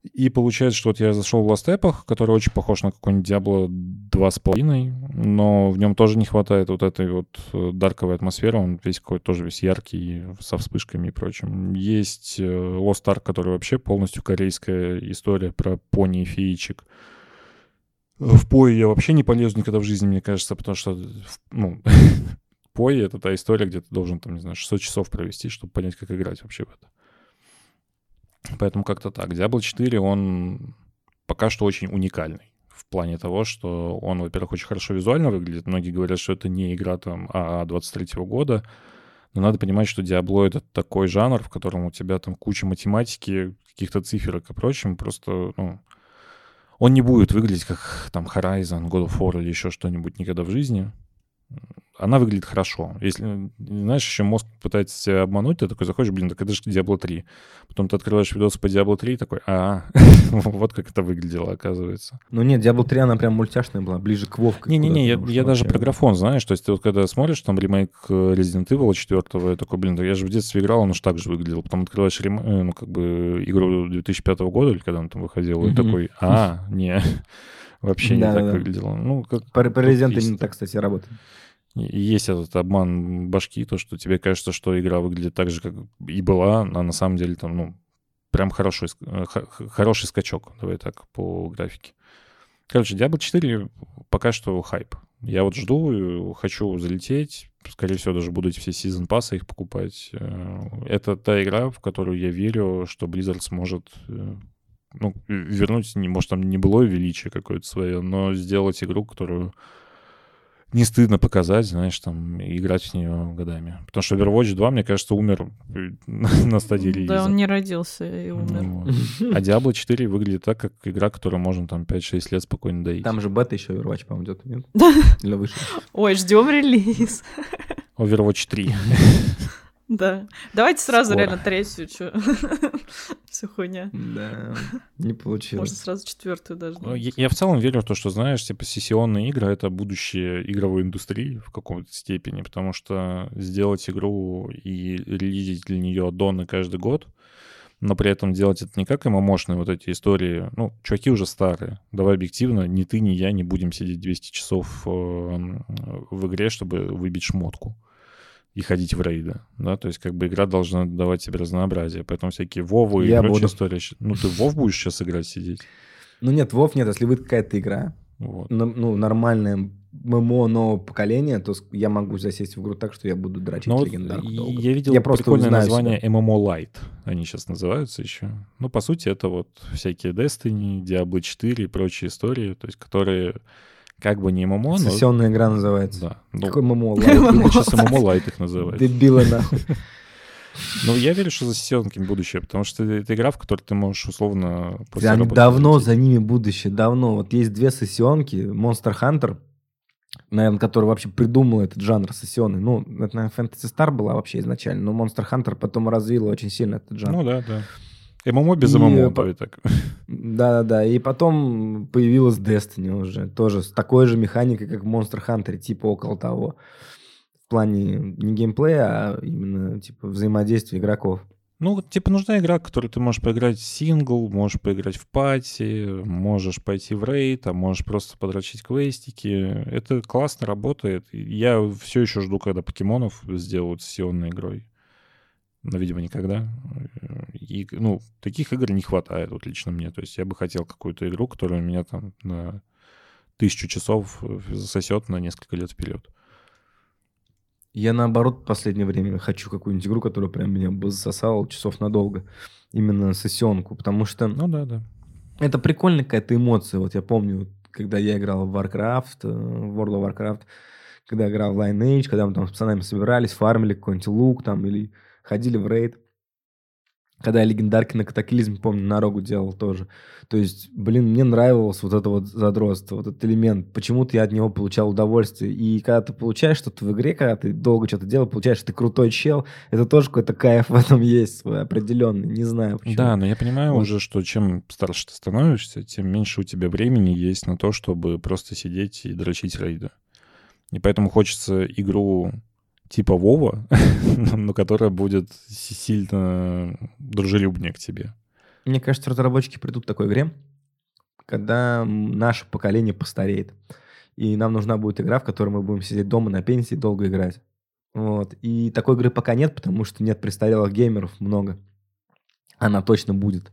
И получается, что вот я зашел в Last Epoch, который очень похож на какой-нибудь Diablo 2.5, но в нем тоже не хватает вот этой вот э, дарковой атмосферы, он весь какой-то тоже весь яркий, со вспышками и прочим. Есть э, Lost Ark, который вообще полностью корейская история про пони и феечек. В Пое я вообще не полезу никогда в жизни, мне кажется, потому что, ну, (laughs) Пое — это та история, где ты должен, там, не знаю, 600 часов провести, чтобы понять, как играть вообще в это. Поэтому как-то так. Diablo 4, он пока что очень уникальный в плане того, что он, во-первых, очень хорошо визуально выглядит. Многие говорят, что это не игра там АА 23 -го года. Но надо понимать, что Diablo — это такой жанр, в котором у тебя там куча математики, каких-то циферок и прочим. Просто, ну, он не будет выглядеть как там Horizon, God of War или еще что-нибудь никогда в жизни она выглядит хорошо. Если, знаешь, еще мозг пытается обмануть, ты такой заходишь, блин, так это же Diablo 3. Потом ты открываешь видос по Diablo 3 и такой, а, (laughs) вот как это выглядело, оказывается. Ну нет, Diablo 3, она прям мультяшная была, ближе к WoW. Не-не-не, я, я даже про графон, знаешь, то есть ты вот когда смотришь там ремейк э, Resident Evil 4, я такой, блин, да я же в детстве играл, он уж так же выглядел. Потом открываешь рем... Э, ну, как бы игру 2005 года, или когда он там выходил, и такой, а, (laughs) не, (laughs) вообще не так выглядело. Ну, как... По Resident Evil так, кстати, работает есть этот обман башки, то, что тебе кажется, что игра выглядит так же, как и была, а на самом деле там, ну, прям хороший, э, хороший скачок, давай так, по графике. Короче, Diablo 4 пока что хайп. Я вот жду, хочу залететь, скорее всего, даже буду эти все сезон пассы их покупать. Э, это та игра, в которую я верю, что Blizzard сможет э, ну, вернуть, может, там не было величие какое-то свое, но сделать игру, которую не стыдно показать, знаешь, там, играть в нее годами. Потому что Overwatch 2, мне кажется, умер (laughs) на стадии релиза. Да, он не родился и умер. Ну, (laughs) а Diablo 4 выглядит так, как игра, которую можно там 5-6 лет спокойно доить. Там же бета еще Overwatch, по-моему, идет, нет? Или выше? Ой, ждем релиз. Overwatch 3. (laughs) Да. Давайте сразу Скоро. реально третью, что (laughs) все хуйня. Да, (laughs) не получилось. Можно сразу четвертую даже. Ну, я, я в целом верю в то, что, знаешь, типа сессионные игры — это будущее игровой индустрии в каком-то степени, потому что сделать игру и релизить для нее аддоны каждый год, но при этом делать это не как ММОшные вот эти истории. Ну, чуваки уже старые. Давай объективно, ни ты, ни я не будем сидеть 200 часов э, в игре, чтобы выбить шмотку и ходить в рейды, да, то есть как бы игра должна давать тебе разнообразие, поэтому всякие Вовы и прочие буду. истории. Ну, ты Вов будешь сейчас играть сидеть? Ну нет, Вов нет, если будет какая-то игра, вот. ну, нормальная ММО нового поколения, то я могу засесть в игру так, что я буду дрочить ну, легендарку долго. Я видел я просто прикольное название себя. MMO Light, они сейчас называются еще. Ну, по сути, это вот всякие Destiny, Diablo 4 и прочие истории, то есть которые как бы не MMO, но... Сессионная игра называется. Да. Ну, Какой MMO lite? (laughs) (laughs) Сейчас MMO lite их называют. Дебилы нахуй. (laughs) Ну, я верю, что за сессионками будущее, потому что это игра, в которой ты можешь условно... Да, давно за ними будущее, давно. Вот есть две сессионки, Monster Hunter, наверное, который вообще придумал этот жанр сессионный. Ну, это, наверное, Phantasy Star была вообще изначально, но Monster Hunter потом развил очень сильно этот жанр. Ну да, да. MMO без MMO, давай так. Да-да-да, и потом появилась Destiny уже, тоже с такой же механикой, как в Monster Hunter, типа около того. В плане не геймплея, а именно типа взаимодействия игроков. Ну, типа нужна игра, в которой ты можешь поиграть в сингл, можешь поиграть в пати, можешь пойти в рейд, а можешь просто подрочить квестики. Это классно работает. Я все еще жду, когда покемонов сделают сессионной игрой но, видимо, никогда. И, ну, таких игр не хватает, вот лично мне. То есть я бы хотел какую-то игру, которая меня там на тысячу часов засосет на несколько лет вперед. Я, наоборот, в последнее время хочу какую-нибудь игру, которая прям меня бы засосала часов надолго. Именно сессионку, потому что... Ну да, да. Это прикольная какая-то эмоция. Вот я помню, когда я играл в Warcraft, э, в World of Warcraft, когда я играл в Lineage, когда мы там с пацанами собирались, фармили какой-нибудь лук там или ходили в рейд. Когда я легендарки на катаклизме, помню, на рогу делал тоже. То есть, блин, мне нравилось вот это вот задротство, вот этот элемент. Почему-то я от него получал удовольствие. И когда ты получаешь что-то в игре, когда ты долго что-то делал, получаешь, ты крутой чел, это тоже какой-то кайф в этом есть свой определенный. Не знаю почему. Да, но я понимаю вот. уже, что чем старше ты становишься, тем меньше у тебя времени есть на то, чтобы просто сидеть и дрочить рейды. И поэтому хочется игру типа Вова, (laughs) но которая будет сильно дружелюбнее к тебе. Мне кажется, разработчики придут к такой игре, когда наше поколение постареет. И нам нужна будет игра, в которой мы будем сидеть дома на пенсии и долго играть. Вот. И такой игры пока нет, потому что нет престарелых геймеров много. Она точно будет.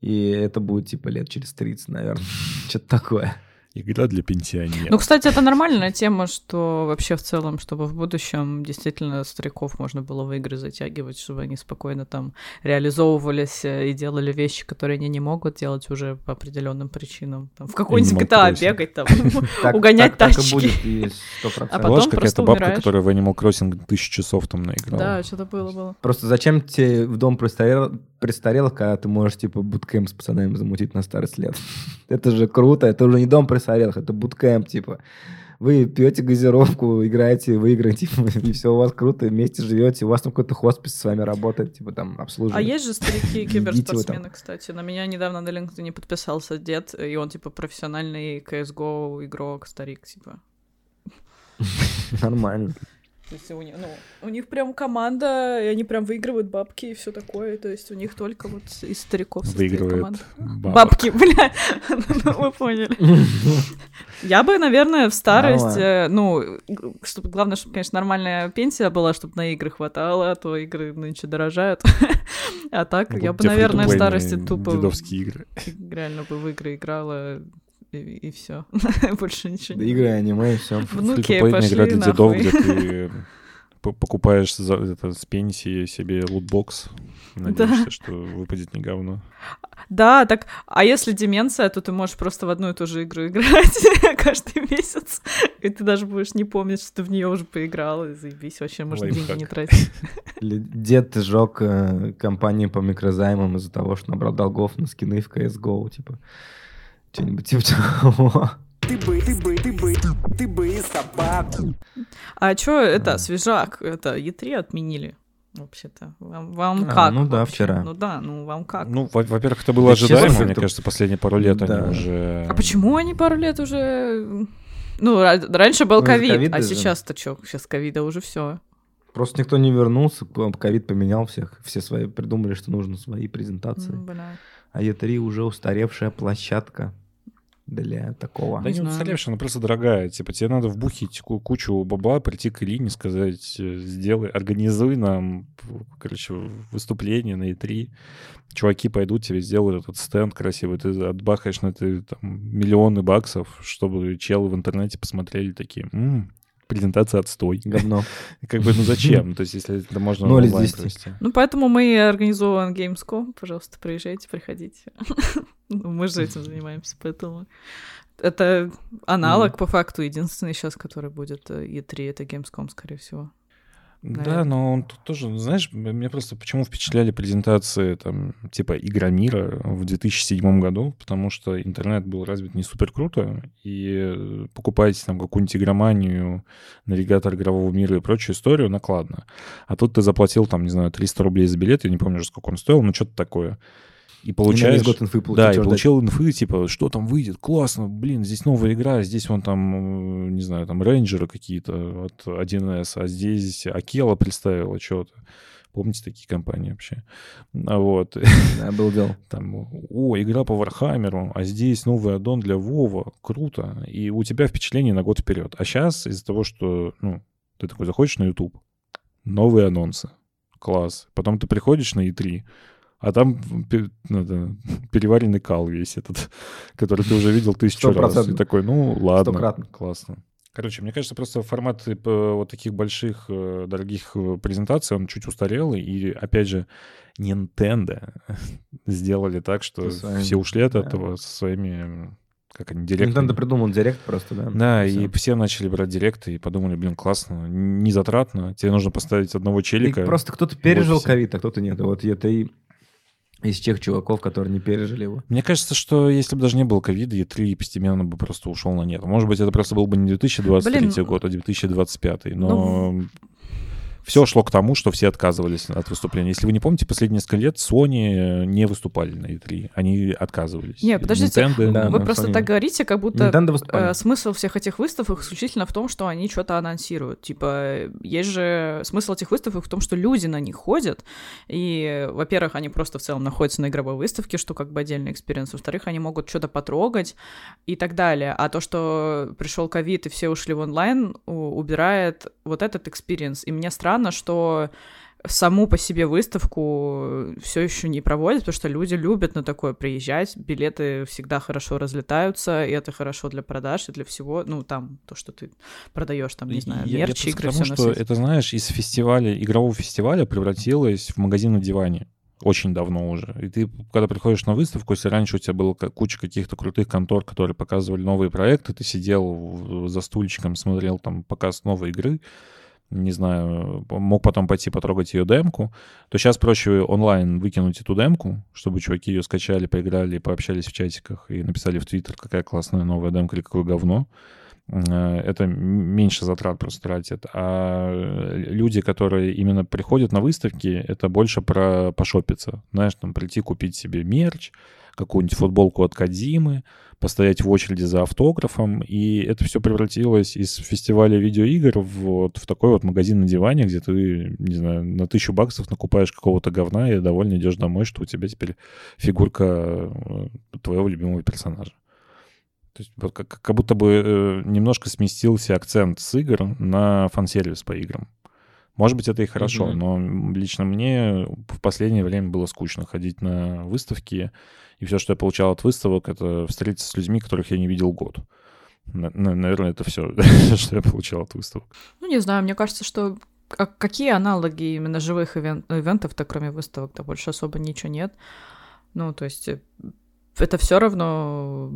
И это будет типа лет через 30, наверное. (laughs) Что-то такое. Игра для пенсионеров. Ну, кстати, это нормальная тема, что вообще в целом, чтобы в будущем действительно стариков можно было в игры затягивать, чтобы они спокойно там реализовывались э, и делали вещи, которые они не могут делать уже по определенным причинам. Там, в какой-нибудь GTA бегать, там, (laughs) угонять тачки. (laughs) А потом какая-то бабка, которая в Animal Crossing тысячу часов там наиграла. Да, что-то было, было. Просто зачем тебе в дом престарелых, когда ты можешь, типа, буткемп с пацанами замутить на старость лет? (laughs) Это же круто, это уже не дом престарелых, это буткемп, типа. Вы пьете газировку, играете, выиграете, (laughs) и все у вас круто, вместе живете, у вас там какой-то хоспис с вами работает, типа там обслуживает. А есть же старики (laughs) киберспортсмены, кстати. На меня недавно на LinkedIn подписался дед, и он типа профессиональный CSGO игрок, старик, типа. Нормально. То есть у них, ну, у них прям команда, и они прям выигрывают бабки и все такое. То есть у них только вот из стариков Выигрывают Бабки, (laughs) бля. Вы поняли. (laughs) Я бы, наверное, в старость, э, ну, чтобы главное, чтобы, конечно, нормальная пенсия была, чтобы на игры хватало, а то игры нынче дорожают. (laughs) А так, я бы, наверное, в старости тупо... Игры. Реально бы в игры играла и, и все. (laughs) Больше ничего не Игры, аниме, все. Внуки пошли игра для дедов, где ты (laughs) покупаешь за, это, с пенсии себе лутбокс, надеешься, да. что выпадет не говно. Да, так, а если деменция, то ты можешь просто в одну и ту же игру играть (laughs) каждый месяц, и ты даже будешь не помнить, что ты в нее уже поиграл, и заебись, вообще можно Лайфхак. деньги не тратить. Дед сжег э, компанию по микрозаймам из-за того, что набрал долгов на скины в CSGO, типа. Что-нибудь типа того. Ты бы, ты бы, ты бы, ты бы собака. А чё это, свежак, это Е3 отменили? Вообще-то. Вам, вам а, как? Ну да, вообще? вчера. Ну да, ну вам как? Ну, во-первых, это было да ожидаемо, честно, мне это... кажется, последние пару лет да. они уже... А почему они пару лет уже... Ну, раньше был ну, ковид, а сейчас-то что? Сейчас ковида уже все. Просто никто не вернулся, ковид поменял всех, все свои придумали, что нужно свои презентации. Mm, а Е3 уже устаревшая площадка для такого. Да не, не устаревшая, она просто дорогая. Типа тебе надо вбухить кучу бабла, прийти к Илине, сказать, э, сделай, организуй нам, короче, выступление на E3. Чуваки пойдут тебе, сделают этот стенд красивый, ты отбахаешь на это там, миллионы баксов, чтобы челы в интернете посмотрели такие, м-м, презентация отстой. Говно. (laughs) Как бы, ну зачем? То есть, если это можно ну, онлайн провести. Ну, поэтому мы организовываем Gamescom. Пожалуйста, приезжайте, приходите. (laughs) ну, мы же этим занимаемся, поэтому... Это аналог, по факту, единственный сейчас, который будет E3, э, это Gamescom, скорее всего. Наверное. Да, но он тут тоже, знаешь, мне просто почему впечатляли презентации там типа Игромира в 2007 году, потому что интернет был развит не супер круто, и покупаете там какую-нибудь игроманию, навигатор игрового мира и прочую историю накладно. А тут ты заплатил там, не знаю, 300 рублей за билет, я не помню, сколько он стоил, но что-то такое и получаешь... И год инфы получил, да, и получил инфы, типа, что там выйдет, классно, блин, здесь новая игра, здесь вон там, э, не знаю, там рейнджеры какие-то от 1С, а здесь Акела представила что-то. Помните такие компании вообще? А вот. Да, был дел. (laughs) Там, о, игра по Вархаммеру, а здесь новый аддон для Вова, круто. И у тебя впечатление на год вперед. А сейчас из-за того, что, ну, ты такой заходишь на YouTube, новые анонсы, класс. Потом ты приходишь на E3, а там это, (laughs) переваренный кал весь этот, (laughs) который ты уже видел тысячу раз. И такой, ну ладно, Стократно. классно. Короче, мне кажется, просто формат типа, вот таких больших, э, дорогих э, презентаций, он чуть устарелый. И, опять же, Nintendo (laughs) сделали так, что своими, все ушли от да. этого со своими как они, директами. Nintendo придумал директ просто, да? Да, и, и все начали брать директы и подумали, блин, классно, не затратно, тебе нужно поставить одного челика. И просто кто-то пережил ковид, а кто-то нет. Вот это и из тех чуваков, которые не пережили его. Мне кажется, что если бы даже не было ковида, E3 постепенно бы просто ушел на нет. Может быть, это просто был бы не 2023 Блин, год, а 2025. Но ну, все шло к тому, что все отказывались от выступления. Если вы не помните, последние несколько лет Sony не выступали на E3. Они отказывались. Не, подождите, Nintendo, да, вы просто Sony... так говорите, как будто э, смысл всех этих выставок исключительно в том, что они что-то анонсируют. Типа, есть же смысл этих выставок в том, что люди на них ходят, и, во-первых, они просто в целом находятся на игровой выставке, что как бы отдельный experience. Во-вторых, они могут что-то потрогать и так далее. А то, что пришел ковид и все ушли в онлайн, убирает вот этот experience. И мне странно, странно, что саму по себе выставку все еще не проводят, потому что люди любят на такое приезжать, билеты всегда хорошо разлетаются, и это хорошо для продаж и для всего, ну там то, что ты продаешь, там не знаю, я, мерч, я игры, все что это знаешь из фестиваля игрового фестиваля превратилось в магазин на диване очень давно уже. И ты, когда приходишь на выставку, если раньше у тебя было куча каких-то крутых контор, которые показывали новые проекты, ты сидел за стульчиком, смотрел там показ новой игры, не знаю, мог потом пойти потрогать ее демку, то сейчас проще онлайн выкинуть эту демку, чтобы чуваки ее скачали, поиграли, пообщались в чатиках и написали в Твиттер, какая классная новая демка или какое говно. Э, это меньше затрат просто тратит. А люди, которые именно приходят на выставки, это больше про пошопиться. Знаешь, там прийти купить себе мерч, какую-нибудь футболку от Кадзимы, постоять в очереди за автографом, и это все превратилось из фестиваля видеоигр в, вот, в такой вот магазин на диване, где ты, не знаю, на тысячу баксов накупаешь какого-то говна и довольно идешь домой, что у тебя теперь фигурка э, твоего любимого персонажа. То есть вот как, как будто бы э, немножко сместился акцент с игр на фан-сервис по играм. Может быть, это и хорошо, mm-hmm. но лично мне в последнее время было скучно ходить на выставки, и все, что я получал от выставок, это встретиться с людьми, которых я не видел год. Наверное, это все, (laughs) что я получал от выставок. Ну, не знаю, мне кажется, что какие аналоги именно живых ивент, ивентов-то, кроме выставок-то больше особо ничего нет. Ну, то есть э, это все равно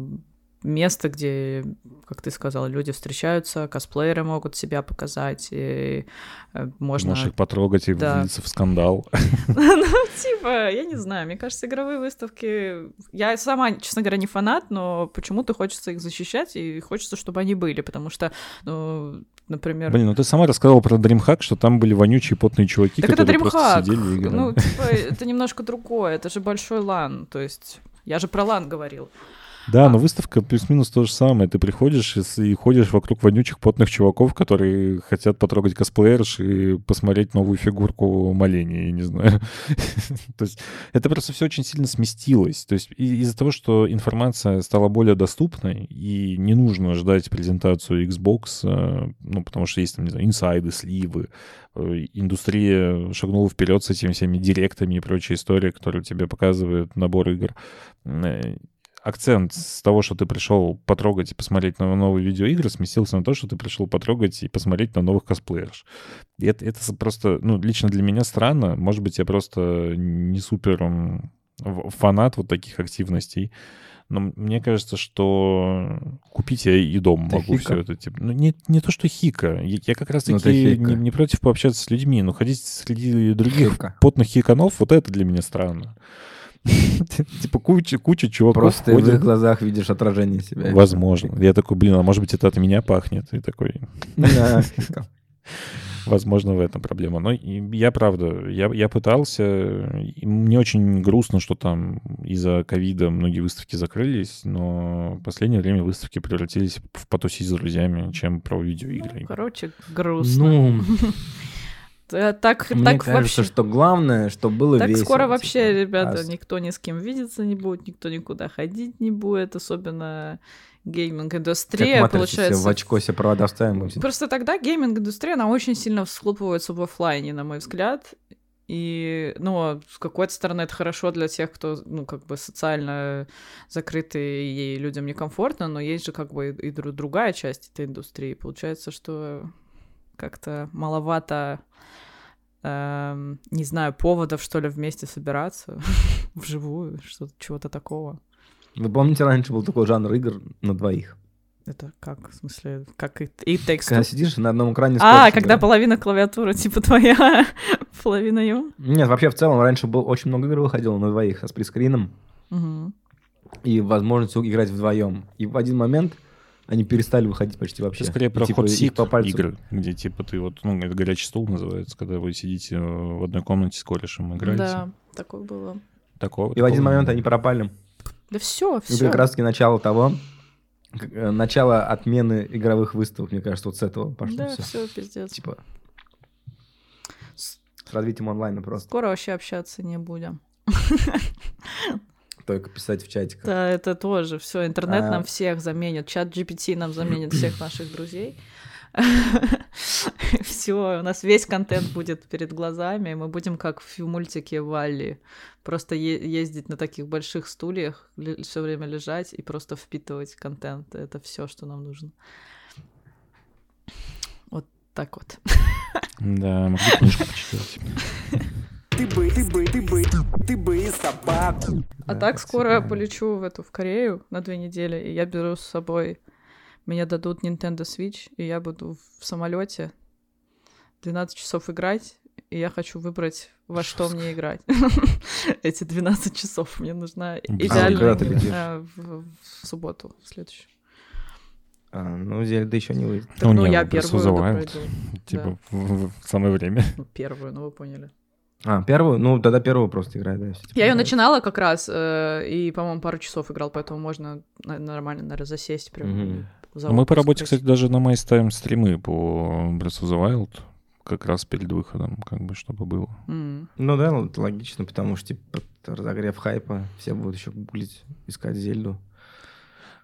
место, где, как ты сказал, люди встречаются, косплееры могут себя показать, и э, можно... Можешь их потрогать и да. влиться в скандал. (laughs) Ну, типа, я не знаю, мне кажется, игровые выставки... Я сама, честно говоря, не фанат, но почему-то хочется их защищать, и хочется, чтобы они были, потому что, ну, например... Блин, ну ты сама рассказала про DreamHack, что там были вонючие потные чуваки, так которые это просто сидели и играли. Ну, типа, это немножко другое, это же большой LAN, то есть... Я же про LAN говорил. Да, но выставка плюс-минус то же самое. Ты приходишь и, ходишь вокруг вонючих потных чуваков, которые хотят потрогать косплеерш и посмотреть новую фигурку Малении, я не знаю. (laughs) То есть это просто все очень сильно сместилось. То есть из-за того, что информация стала более доступной, и не нужно ждать презентацию Xbox, э, ну, потому что есть там, не знаю, инсайды, сливы, э, индустрия шагнула вперед с этими всеми директами и прочей историей, которые тебе показывают набор игр э, акцент с того, что ты пришел потрогать и посмотреть на новые видеоигры, сместился на то, что ты пришел потрогать и посмотреть на новых косплеерш. И это, это просто, ну, лично для меня странно. Может быть, я просто не супер фанат вот таких активностей. Но мне кажется, что купить я и дом это могу хика. все это. Типа, ну, не, не то, что хика. Я, я как раз-таки ну, не, не против пообщаться с людьми, но ходить среди других хика. потных хиканов, вот это для меня странно. (laughs) Типа куча, куча чуваков Просто ходит. в их глазах видишь отражение себя. Возможно. Я такой, блин, а может быть это от меня пахнет? И такой... (laughs) Возможно, в этом проблема. Но я, правда, я, я пытался. Мне очень грустно, что там из-за ковида многие выставки закрылись, но в последнее время выставки превратились в потусить с друзьями, чем про видеоигры. Ну, короче, грустно. Ну, (laughs) так, Мне так кажется, вообще... что главное, что было так весело. скоро вообще, типа, ребята, а... никто ни с кем видеться не будет, никто никуда ходить не будет, особенно гейминг-индустрия, получается... в очко себе провода вставим. Просто тогда гейминг-индустрия, она очень сильно всхлопывается в офлайне, на мой взгляд. И, ну, с какой-то стороны это хорошо для тех, кто, ну, как бы социально закрытый и людям некомфортно, но есть же как бы и другая часть этой индустрии. Получается, что как-то маловато эм, не знаю, поводов, что ли, вместе собираться (laughs) вживую, что-то, чего-то такого. Вы помните, раньше был такой жанр игр на двоих? Это как? В смысле, как и, и текст? Когда сидишь на одном экране А, когда половина клавиатуры, типа твоя, (laughs) половина его? Нет, вообще в целом раньше был очень много игр выходило на двоих, с прискрином. Угу. И возможностью играть вдвоем. И в один момент они перестали выходить почти вообще. Это скорее про типа, хот по пальцу. игры, где типа ты вот, ну, это горячий стул называется, когда вы сидите в одной комнате с корешем играете. Да, такое было. Такого, и в один момент они пропали. Да все, все. Это как раз таки начало того, э, начало отмены игровых выставок, мне кажется, вот с этого пошло да, все. все, пиздец. Типа с развитием онлайна просто. Скоро вообще общаться не будем. Только писать в чатиках. Да, это тоже. Все, интернет а... нам всех заменит, чат GPT нам заменит (clears throat) всех наших друзей. (laughs) Все, у нас весь контент будет перед глазами, и мы будем как в мультике Валли. Просто ездить на таких больших стульях, все время лежать и просто впитывать контент. Это все, что нам нужно. Вот так вот. Да, могу книжку почитать. (laughs) Ты бы, ты бы, ты бы, ты бы собаку. А так скоро полечу в эту в Корею на две недели, и я беру с собой мне дадут Nintendo Switch, и я буду в самолете 12 часов играть, и я хочу выбрать, во что мне играть. (laughs) Эти 12 часов мне нужна идеальная игра в, субботу, в следующую. А, ну, Зельда еще не выйдет. ну, ну я первую пройду. Типа в, самое время. Ну, первую, ну вы поняли. А, первую? Ну, тогда первую просто играй, да. Я ее начинала как раз, э, и, по-моему, пару часов играл, поэтому можно нормально, наверное, засесть прям. Ну, мы по работе, кстати, даже на май ставим стримы по Breath of the Wild, как раз перед выходом, как бы, чтобы было. Mm. Ну да, ну, это логично, потому что, типа, разогрев хайпа, все будут еще гуглить, искать Зельду.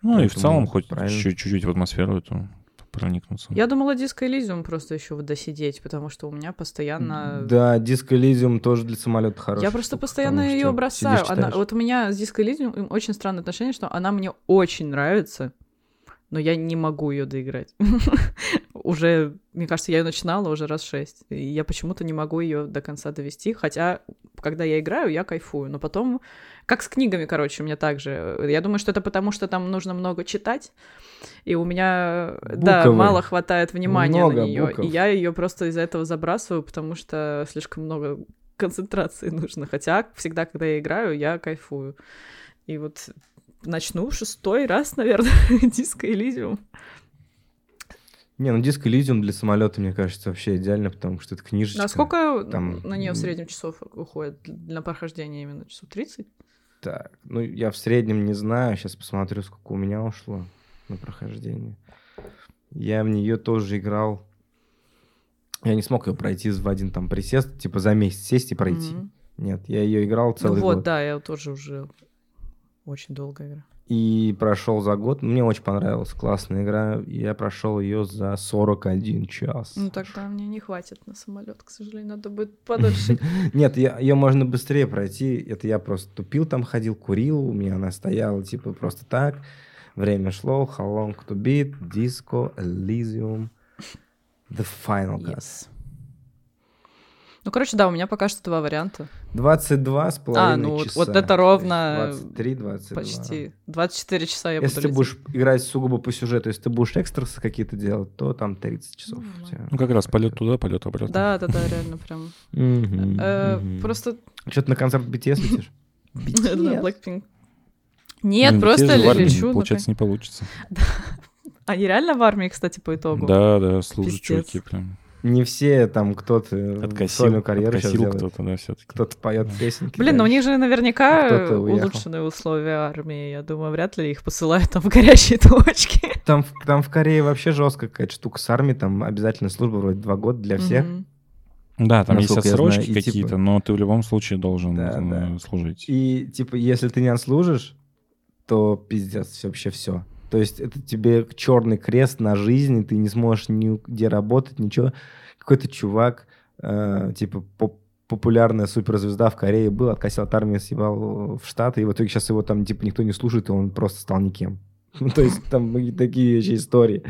Ну Поэтому и в целом хоть чуть-чуть в атмосферу эту проникнуться. Я думала Disco Elysium просто еще вот досидеть, потому что у меня постоянно... Да, Disco Elysium тоже для самолета хороший. Я просто постоянно ее бросаю. Она, вот у меня с Disco Elysium очень странное отношение, что она мне очень нравится, но я не могу ее доиграть. (laughs) уже, мне кажется, я ее начинала уже раз шесть. И я почему-то не могу ее до конца довести. Хотя, когда я играю, я кайфую. Но потом, как с книгами, короче, у меня также. Я думаю, что это потому, что там нужно много читать. И у меня, Буковые. да, мало хватает внимания много на нее. И я ее просто из-за этого забрасываю, потому что слишком много концентрации (laughs) нужно. Хотя всегда, когда я играю, я кайфую. И вот начну шестой раз, наверное, (laughs) диско Элизиум. Не, ну диск Elysium для самолета, мне кажется, вообще идеально, потому что это книжечка. А сколько там... на нее в среднем часов уходит для прохождения именно? Часов 30? Так, ну я в среднем не знаю, сейчас посмотрю, сколько у меня ушло на прохождение. Я в нее тоже играл. Я не смог ее пройти в один там присест, типа за месяц сесть и пройти. Mm-hmm. Нет, я ее играл целый ну, вот, год. да, я тоже уже очень долго играю. И прошел за год. Мне очень понравилась классная игра. Я прошел ее за 41 час. Ну тогда мне не хватит на самолет, к сожалению, надо будет подольше. (laughs) Нет, ее можно быстрее пройти. Это я просто тупил там, ходил, курил. У меня она стояла типа просто так. Время шло. How long to beat? Disco, Elysium. The Final Cut. Yes. Ну, короче, да, у меня пока что два варианта. 22 с половиной А, ну часа. вот это ровно... 23, 22. Почти. 24 часа я если буду ты будешь играть сугубо по сюжету, если ты будешь экстрасы какие-то делать, то там 30 часов. Ну, ну как раз полет туда, полет обратно. Да, да, да, реально прям. Э, просто... Что ты на концерт BTS летишь? (laughs) Blackpink. Нет, просто лечу. Получается, не получится. (laughs) Они реально в армии, кстати, по итогу? Да, да, служат чуваки прям не все там кто-то откосил, сольную карьеру откосил кто-то, да, все-таки. Кто-то поет песенки. Блин, ну у них же наверняка а улучшенные условия армии. Я думаю, вряд ли их посылают там в горячие (laughs) точки. Там, там в Корее вообще жесткая какая-то штука с армией, там обязательно служба вроде два года для всех. Mm-hmm. Да, там есть отсрочки типа какие-то, типа... но ты в любом случае должен да, да. служить. И типа, если ты не отслужишь, то пиздец, вообще все. То есть это тебе черный крест на жизнь, ты не сможешь нигде работать, ничего. Какой-то чувак, э, типа поп популярная суперзвезда в Корее был, откосил от армии, съебал в Штаты, и в итоге сейчас его там типа никто не слушает, и он просто стал никем. (laughs) Ну, то есть там такие еще истории.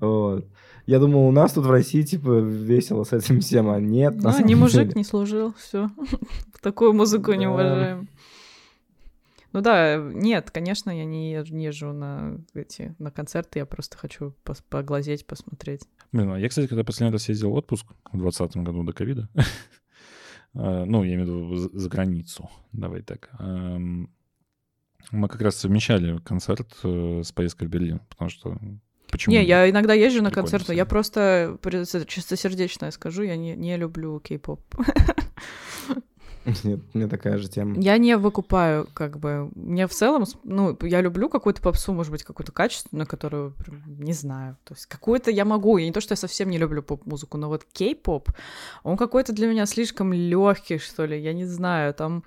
Вот. Я думал, у нас тут в России, типа, весело с этим всем, а нет. Ну, не мужик не служил, все. (laughs) Такую музыку не уважаем. Ну да, нет, конечно, я не езжу, не езжу на эти на концерты, я просто хочу пос поглазеть, посмотреть. Блин, а я, кстати, когда последний раз ездил в отпуск в 2020 году до ковида, (laughs) а, ну, я имею в виду за границу, давай так, мы как раз совмещали концерт э, с поездкой в Берлин, потому что Почему? Не, я иногда езжу на концерты. Я просто чистосердечное скажу, я не, не люблю кей-поп. (laughs) (laughs) Нет, меня такая же тема. Я не выкупаю, как бы. Мне в целом, ну, я люблю какую-то попсу, может быть, какую-то качественную, которую, не знаю. То есть какую-то я могу. И не то, что я совсем не люблю поп-музыку, но вот кей-поп, он какой-то для меня слишком легкий, что ли. Я не знаю, там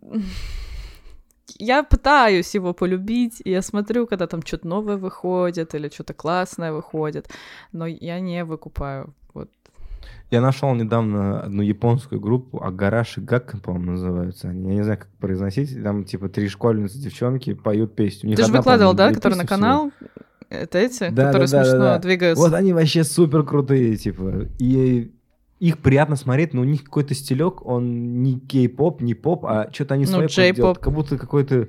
(laughs) я пытаюсь его полюбить, и я смотрю, когда там что-то новое выходит или что-то классное выходит, но я не выкупаю. Я нашел недавно одну японскую группу, Агараши Гак, по-моему, называются они. Я не знаю, как произносить. Там типа три школьницы, девчонки поют песню. Ты же выкладывал, да, который на канал? Это эти, да, которые да, смешно да, да. двигаются. Вот они вообще супер крутые, типа. И их приятно смотреть, но у них какой-то стилек, он не кей-поп, не поп, а что-то они ну, свои делают, как будто какой-то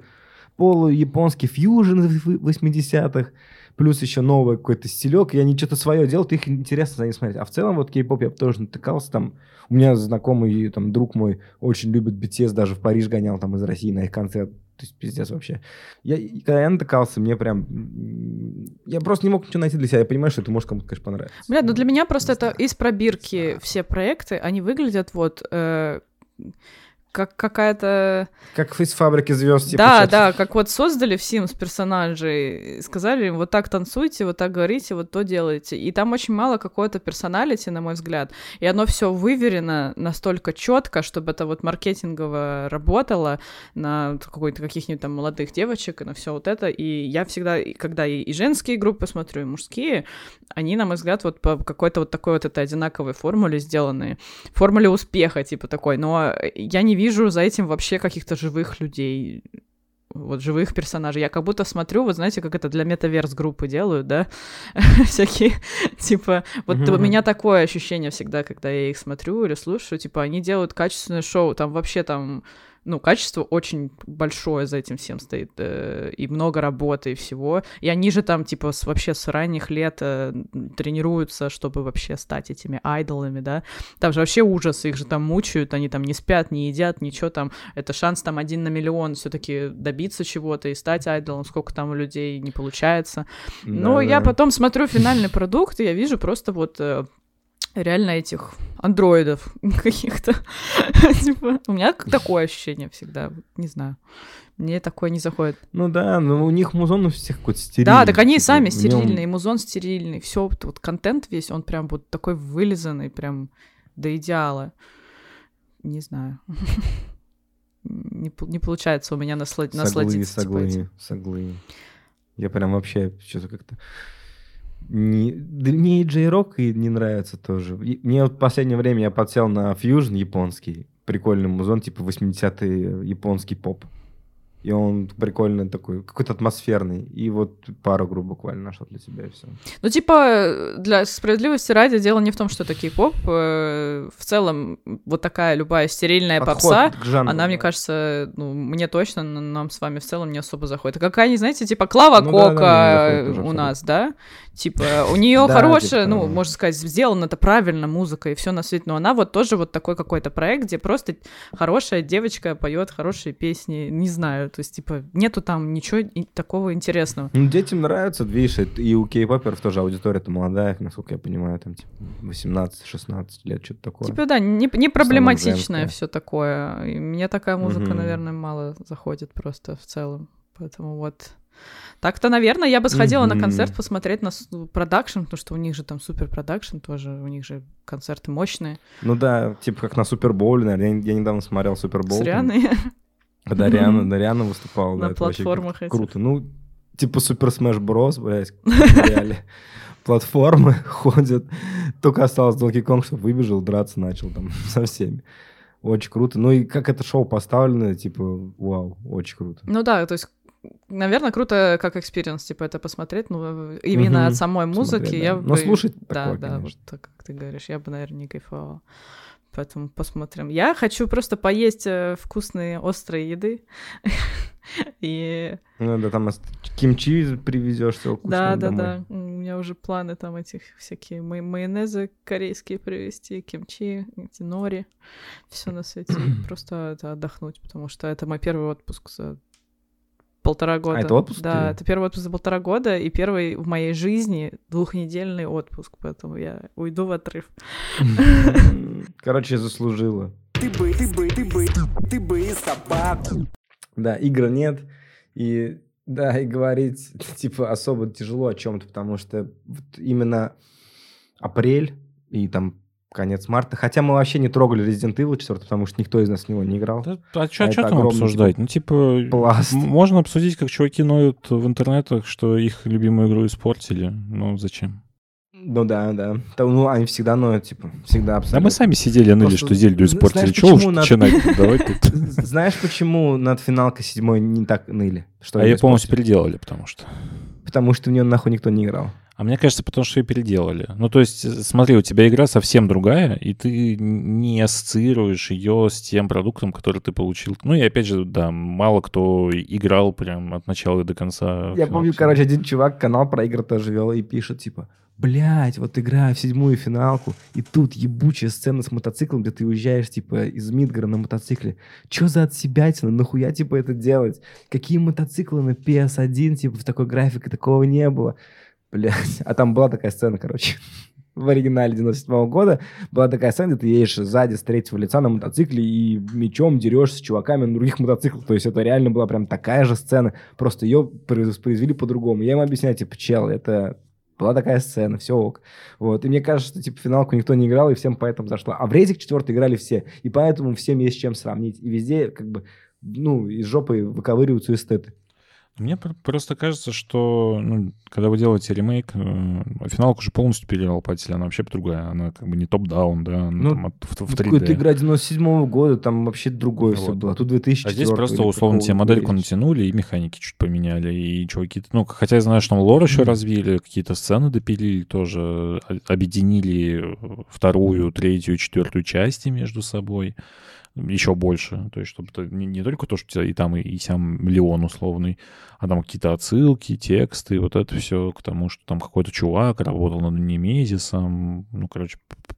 полу-японский фьюжн 80-х, плюс еще новый какой-то стилек, и они что-то свое делают, их интересно за ними смотреть. А в целом вот кей-поп я тоже натыкался, там, у меня знакомый, там, друг мой очень любит BTS, даже в Париж гонял там из России на их концерт, то есть пиздец вообще. Я, когда я натыкался, мне прям... Я просто не мог ничего найти для себя. Я понимаю, что это может кому-то, конечно, понравиться. Бля, ну для меня просто это из пробирки все проекты, они выглядят вот... Э, как какая-то... Как из фабрики звезд. Типа, да, что да, как вот создали в Sims персонажей, сказали им, вот так танцуйте, вот так говорите, вот то делайте. И там очень мало какой-то персоналити, на мой взгляд. И оно все выверено настолько четко, чтобы это вот маркетингово работало на какой-то каких-нибудь там молодых девочек и на все вот это. И я всегда, когда и, и женские группы смотрю, и мужские, они, на мой взгляд, вот по какой-то вот такой вот этой одинаковой формуле сделаны. Формуле успеха, типа такой. Но я не вижу за этим вообще каких-то живых людей, вот живых персонажей. Я как будто смотрю, вот знаете, как это для метаверс группы делают, да? (laughs) Всякие, типа, вот у меня такое ощущение всегда, когда я их смотрю или слушаю, типа, они делают качественное шоу, там вообще там ну, качество очень большое за этим всем стоит, э, и много работы и всего. И они же там, типа, с, вообще с ранних лет э, тренируются, чтобы вообще стать этими айдолами, да. Там же вообще ужас, их же там мучают, они там не спят, не едят, ничего там. Это шанс там один на миллион все таки добиться чего-то и стать айдолом, сколько там у людей не получается. Да, Но да. я потом смотрю финальный продукт, и я вижу просто вот э, реально этих андроидов (laughs) каких-то. (laughs) типа, у меня такое ощущение всегда, не знаю. Мне такое не заходит. Ну да, но у них музон у всех какой-то стерильный. Да, так они типа, сами стерильные, музон стерильный, все, вот контент весь, он прям вот такой вылизанный, прям до идеала. Не знаю. (laughs) не, не получается у меня наслад... соглы, насладиться. Соглы, типа, соглы. Я прям вообще что-то как-то... Не, да мне и и не нравится тоже. И мне вот в последнее время я подсел на фьюжн японский, прикольный музон, типа 80-й японский поп. И он прикольный такой, какой-то атмосферный. И вот пару групп буквально нашел для себя и все. Ну, типа, для справедливости ради, дело не в том, что это кей-поп. Э, в целом, вот такая любая стерильная Подход попса, жанру, она, да. мне кажется, ну, мне точно, нам с вами в целом не особо заходит. А какая-нибудь, знаете, типа Клава ну, Кока да, да, у нас, да? Типа, у (laughs) нее хорошая, типа, ну, можно сказать, сделано это правильно, музыка и все на свете, но она вот тоже вот такой какой-то проект, где просто хорошая девочка поет хорошие песни, не знаю, то есть, типа, нету там ничего такого интересного. Ну, детям нравится, видишь, и у кей-поперов тоже аудитория-то молодая, насколько я понимаю, там, типа, 18-16 лет, что-то такое. Типа, да, не, не проблематичное все такое. И мне такая музыка, угу. наверное, мало заходит просто в целом. Поэтому вот так-то, наверное, я бы сходила mm-hmm. на концерт посмотреть на продакшн, потому что у них же там супер продакшн тоже, у них же концерты мощные. Ну да, типа как на Супербоуле, наверное. Я, я недавно смотрел Супербол. С Рианой? Когда Риана, да, Риана выступала. На да, платформах этих. Круто. Ну, типа Super Smash Bros, блядь, (laughs) реально. Платформы (laughs) ходят. Только осталось Donkey Kong, чтобы выбежал, драться начал там (laughs) со всеми. Очень круто. Ну и как это шоу поставлено, типа, вау, очень круто. Ну да, то есть Наверное, круто как experience, типа, это посмотреть, ну, именно угу. от самой музыки. Смотреть, я да. бы... Но слушать Да, такое, да, конечно. вот так, как ты говоришь, я бы, наверное, не кайфовала. Поэтому посмотрим. Я хочу просто поесть э, вкусные острые еды. (laughs) И... Ну да, там кимчи привезешь все Да, да, да. У меня уже планы там этих всякие май майонезы корейские привезти, кимчи, эти нори, все на свете. (clears throat) Просто это отдохнуть, потому что это мой первый отпуск за полтора года. А это отпуск? Да, или? это первый отпуск за полтора года и первый в моей жизни двухнедельный отпуск, поэтому я уйду в отрыв. Короче, заслужила. Ты бы, ты бы, ты бы, ты бы собаку. Да, игр нет. И да, и говорить, типа, особо тяжело о чем-то, потому что вот именно апрель и там конец марта. Хотя мы вообще не трогали Resident Evil 4, потому что никто из нас в него не играл. Да, а что а там обсуждать? Ну, типа, пласт. можно обсудить, как чуваки ноют в интернетах, что их любимую игру испортили. Ну, зачем? Ну да, да. Там, ну, они всегда ноют, типа, всегда абсолютно. Да мы сами сидели, ныли, Просто... что Зельду испортили. Чего уж над... (laughs) Давай тут. Знаешь, почему над финалкой седьмой не так ныли? Что а ее полностью переделали, потому что... Потому что в нее нахуй никто не играл. А мне кажется, потому что ее переделали. Ну, то есть, смотри, у тебя игра совсем другая, и ты не ассоциируешь ее с тем продуктом, который ты получил. Ну, и опять же, да, мало кто играл прям от начала до конца. Я помню, короче, один чувак канал про игры тоже вел и пишет, типа, блядь, вот играю в седьмую финалку, и тут ебучая сцена с мотоциклом, где ты уезжаешь, типа, из Мидгара на мотоцикле. Чё за отсебятина? Нахуя, типа, это делать? Какие мотоциклы на PS1, типа, в такой графике такого не было? Блядь, а там была такая сцена, короче, (laughs) в оригинале 97 -го года была такая сцена, где ты едешь сзади с третьего лица на мотоцикле и мечом дерешься с чуваками на других (laughs) мотоциклах. То есть это реально была прям такая же сцена, просто ее произвели по-другому. Я им объясняю, типа, чел, это была такая сцена, все ок. Вот. И мне кажется, что, типа, финалку никто не играл, и всем поэтому зашло. А в Резик 4 играли все. И поэтому всем есть чем сравнить. И везде, как бы, ну, из жопы выковыриваются эстеты. Мне просто кажется, что ну, когда вы делаете ремейк, э, финалку уже полностью перерабатывали, она вообще другая, она как бы не топ-даун, да, она ну, там от, в, в 3D. Какая-то игра 97 -го года, там вообще другое вот. все было, тут 2004 А здесь просто условно тебе модельку натянули и механики чуть поменяли, и чуваки, ну, хотя я знаю, что там лор еще развили, какие-то сцены допилили тоже, объединили вторую, третью, четвертую части между собой еще больше. То есть, чтобы это не, не только то, что у тебя и там, и, и сам миллион условный, а там какие-то отсылки, тексты, вот это все к тому, что там какой-то чувак работал над Немезисом. Ну, короче,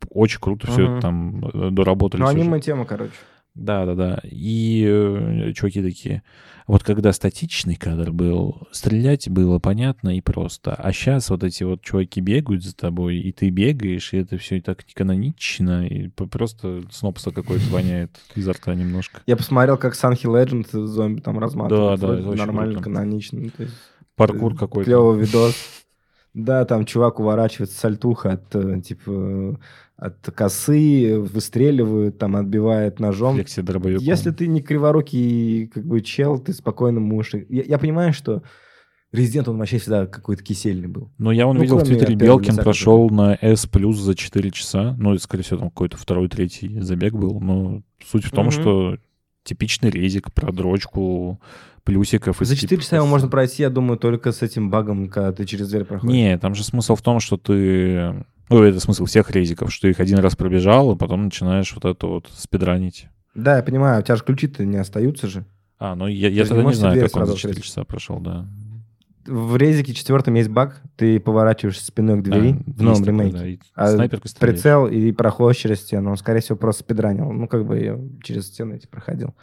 очень круто все это там э, доработали. Ну, аниме-тема, короче. Да, да, да. И э, чуваки такие, вот когда статичный кадр был, стрелять было понятно и просто. А сейчас вот эти вот чуваки бегают за тобой, и ты бегаешь, и это все и так неканонично, и просто снобство какое-то воняет изо рта немножко. Я посмотрел, как Санхи Legend зомби там разматывают. Да, да, это нормально, круто. канонично. Паркур какой-то. Клевый видос. Да, там чувак уворачивается с альтуха от, э, типа, от косы, выстреливают, там, отбивает ножом. Если ты не криворукий, как бы, чел, ты спокойно можешь... Я, я понимаю, что Резидент, он вообще всегда какой-то кисельный был. Но я он ну, видел в Твиттере, Белкин прошел на S плюс за 4 часа. Ну, скорее всего, там какой-то второй, третий забег был. Но суть в том, mm-hmm. что типичный резик про дрочку, плюсиков. За 4 часа его можно пройти, я думаю, только с этим багом, когда ты через дверь проходишь. Не, там же смысл в том, что ты ну, это смысл всех резиков, что их один раз пробежал, а потом начинаешь вот это вот спидранить. Да, я понимаю, у тебя же ключи-то не остаются же. А, ну я, я тогда не знаю, как он за 4 часа прошел, да. В резике четвертом есть баг, ты поворачиваешься спиной к двери да, в новом ремейке. Да, а прицел и проходишь через стену. Он, скорее всего, просто спидранил. Ну, как бы я через стену эти проходил.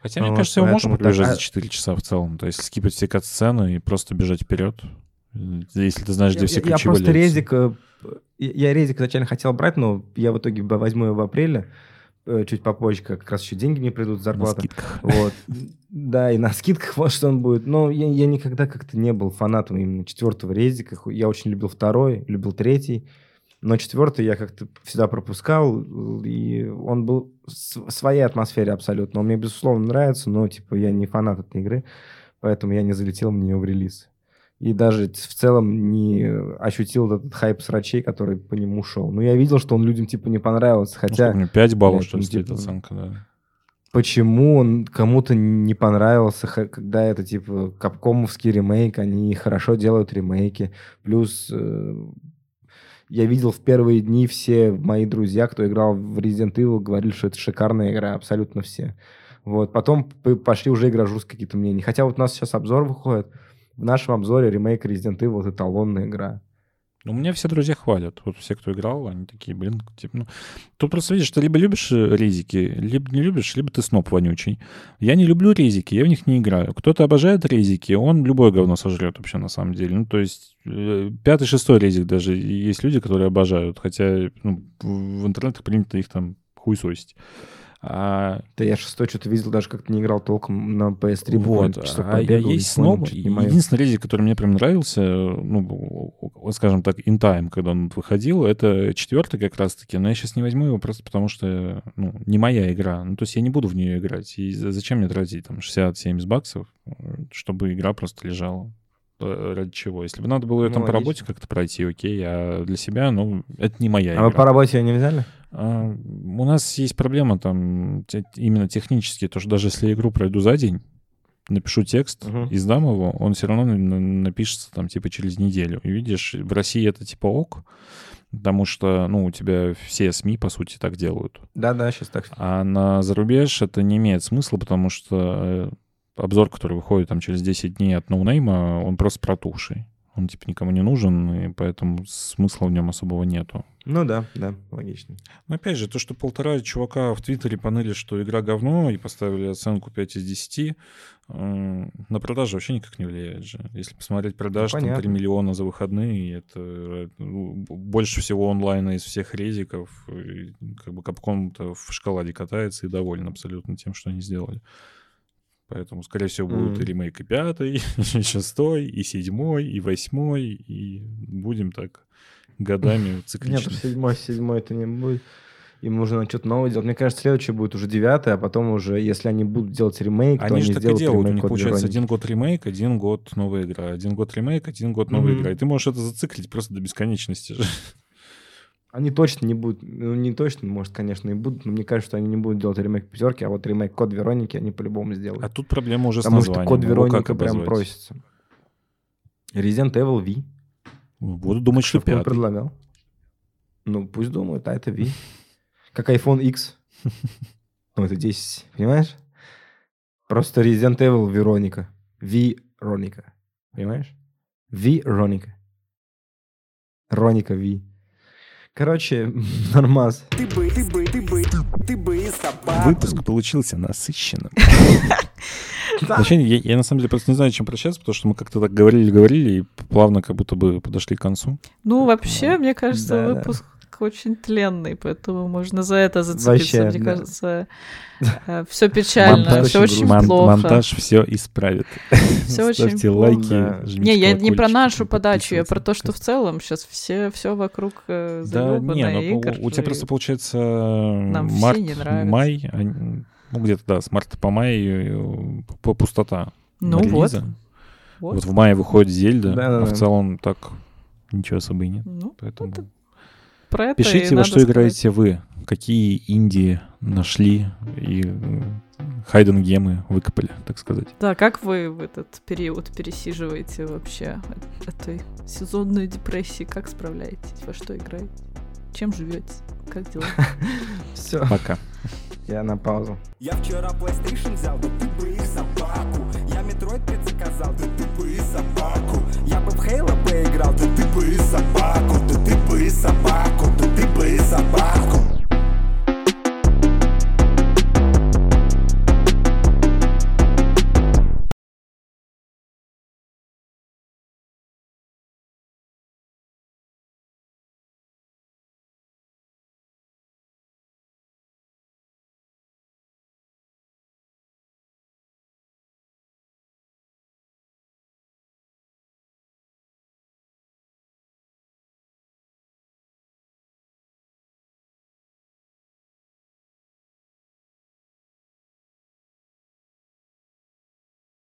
Хотя, мне вот, кажется, его можно пробежать так... за 4 часа в целом. То есть скипать все кат-сцены и просто бежать вперед. Если ты знаешь, где я, все ключи Я просто резик э, я резик изначально хотел брать, но я в итоге возьму его в апреле, э, чуть попозже, как раз еще деньги мне придут, зарплата. (laughs) Вот. Да, и на скидках, (laughs) вот что он будет. Но я, я никогда как-то не был фанатом именно четвертого резика. Я очень любил второй, любил третий. Но четвертый я как-то всегда пропускал, и он был в своей атмосфере абсолютно. Он мне, безусловно, нравится, но, типа, я не фанат этой игры, поэтому я не залетел на нее в релиз и даже в целом не ощутил этот хайп срачей, который по нему шел. Но я видел, что он людям типа не понравился, хотя... Ну, 5 баллов, что ли, ну, типа, оценка, да. Почему он кому-то не понравился, когда это типа капкомовский ремейк, они хорошо делают ремейки. Плюс э, я видел в первые дни все мои друзья, кто играл в Resident Evil, говорили, что это шикарная игра, абсолютно все. Вот, потом пошли уже игрожурские какие-то мнения. Хотя вот у нас сейчас обзор выходит. В нашем обзоре ремейк Resident Evil — это эталонная игра. Ну, у меня все друзья хвалят. Вот все, кто играл, они такие, блин, типа, ну... Тут просто видишь, ты либо любишь э, резики, либо не любишь, либо ты сноп вонючий. Я не люблю резики, я в них не играю. Кто-то обожает резики, он любое говно сожрет вообще на самом деле. Ну, то есть э, пятый, шестой резик даже есть люди, которые обожают, хотя ну, в интернетах принято их там хуесосить. А... Да я шестой что-то видел, даже как-то не играл толком на PS3. Вот. А я есть сноб. Единственный резик, который мне прям нравился, ну, скажем так, in time, когда он выходил, это четвертый как раз-таки, но я сейчас не возьму его просто потому, что ну, не моя игра. Ну, то есть я не буду в нее играть. И зачем мне тратить там 60-70 баксов, чтобы игра просто лежала? Э, ради чего? Если бы надо было ее ну, там по работе как-то пройти, окей, а для себя, ну, это не моя а игра. А вы по работе ее не взяли? А, у нас есть проблема там именно технически, то что даже если я игру пройду за день, напишу текст uh-huh. и сдам его, он все равно напишется там типа через неделю. И видишь, в России это типа ок, потому что, ну, у тебя все СМИ, по сути, так делают. Да-да, сейчас так. А на зарубеж это не имеет смысла, потому что э, обзор, который выходит там через 10 дней от ноунейма, он просто протухший. Он, типа, никому не нужен, и поэтому смысла в нем особого нету. Ну да, да, логично. Но опять же, то, что полтора чувака в Твиттере поныли, что игра говно, и поставили оценку 5 из 10, э, на продажу вообще никак не влияет же. Если посмотреть продажи, ну, там 3 миллиона за выходные, это ну, больше всего онлайна из всех резиков. И, как бы Капком-то в шоколаде катается и доволен абсолютно тем, что они сделали. Поэтому, скорее всего, будут mm. и ремейк и пятый, (laughs) и шестой, и седьмой, и восьмой, и будем так годами циклично. (laughs) Нет, седьмой, седьмой это не будет. Им нужно что-то новое делать. Мне кажется, следующий будет уже девятый, а потом уже, если они будут делать ремейк, они то они так и делают. У них получается один год ремейк, один год новая игра. Один год ремейк, один год новая mm-hmm. игра. И ты можешь это зациклить просто до бесконечности же. (laughs) Они точно не будут, ну не точно, может, конечно, и будут, но мне кажется, что они не будут делать ремейк пятерки, а вот ремейк Код Вероники они по-любому сделают. А тут проблема уже Потому с названием. Потому что Код Вероника прям просится. Resident Evil V. Буду думать, что, что пятый. предлагал. Ну, пусть думают, а это V. (laughs) Как iPhone X. Ну, это 10, понимаешь? Просто Resident Evil Вероника. V-Роника. Понимаешь? V-Роника. Роника V. Короче, (laughs) нормаз. Ты бы, ты бы, ты бы, ты бы Выпуск получился насыщенным. (laughs) Вообще, я, я на самом деле просто не знаю, чем прощаться, потому что мы как-то так говорили-говорили и плавно как будто бы подошли к концу. Ну, вообще, мне кажется, выпуск очень тленный, поэтому можно за это зацепиться, Вообще, мне да. кажется. (laughs) Э, все печально, все очень мон- плохо. Монтаж все исправит. (laughs) Все очень плохо. лайки, да. Не, я не про нашу подачу, я про то, что в целом сейчас все, все вокруг э, Да, не, но игр, у тебя просто получается март, май, а, ну где-то, да, с марта по май э, по пустота. Ну вот. вот. Вот в мае выходит Зельда, да, а да, в целом так ничего особо и нет. Ну, Поэтому... это про это Пишите, во что сказать. играете вы, какие Индии нашли и хайден гемы выкопали, так сказать. Да, как вы в этот период пересиживаете вообще этой сезонной депрессии? Как справляетесь? Во что играете? Чем живете? Как дела? (laughs) Все. Пока. Я на паузу. Я вчера PlayStation взял, да ты бы их собаку. Я Metroid 5 заказал, да ты бы и собаку. Я бы в Halo поиграл, да ты бы и собаку. Да ты бы и собаку, да ты бы и собаку.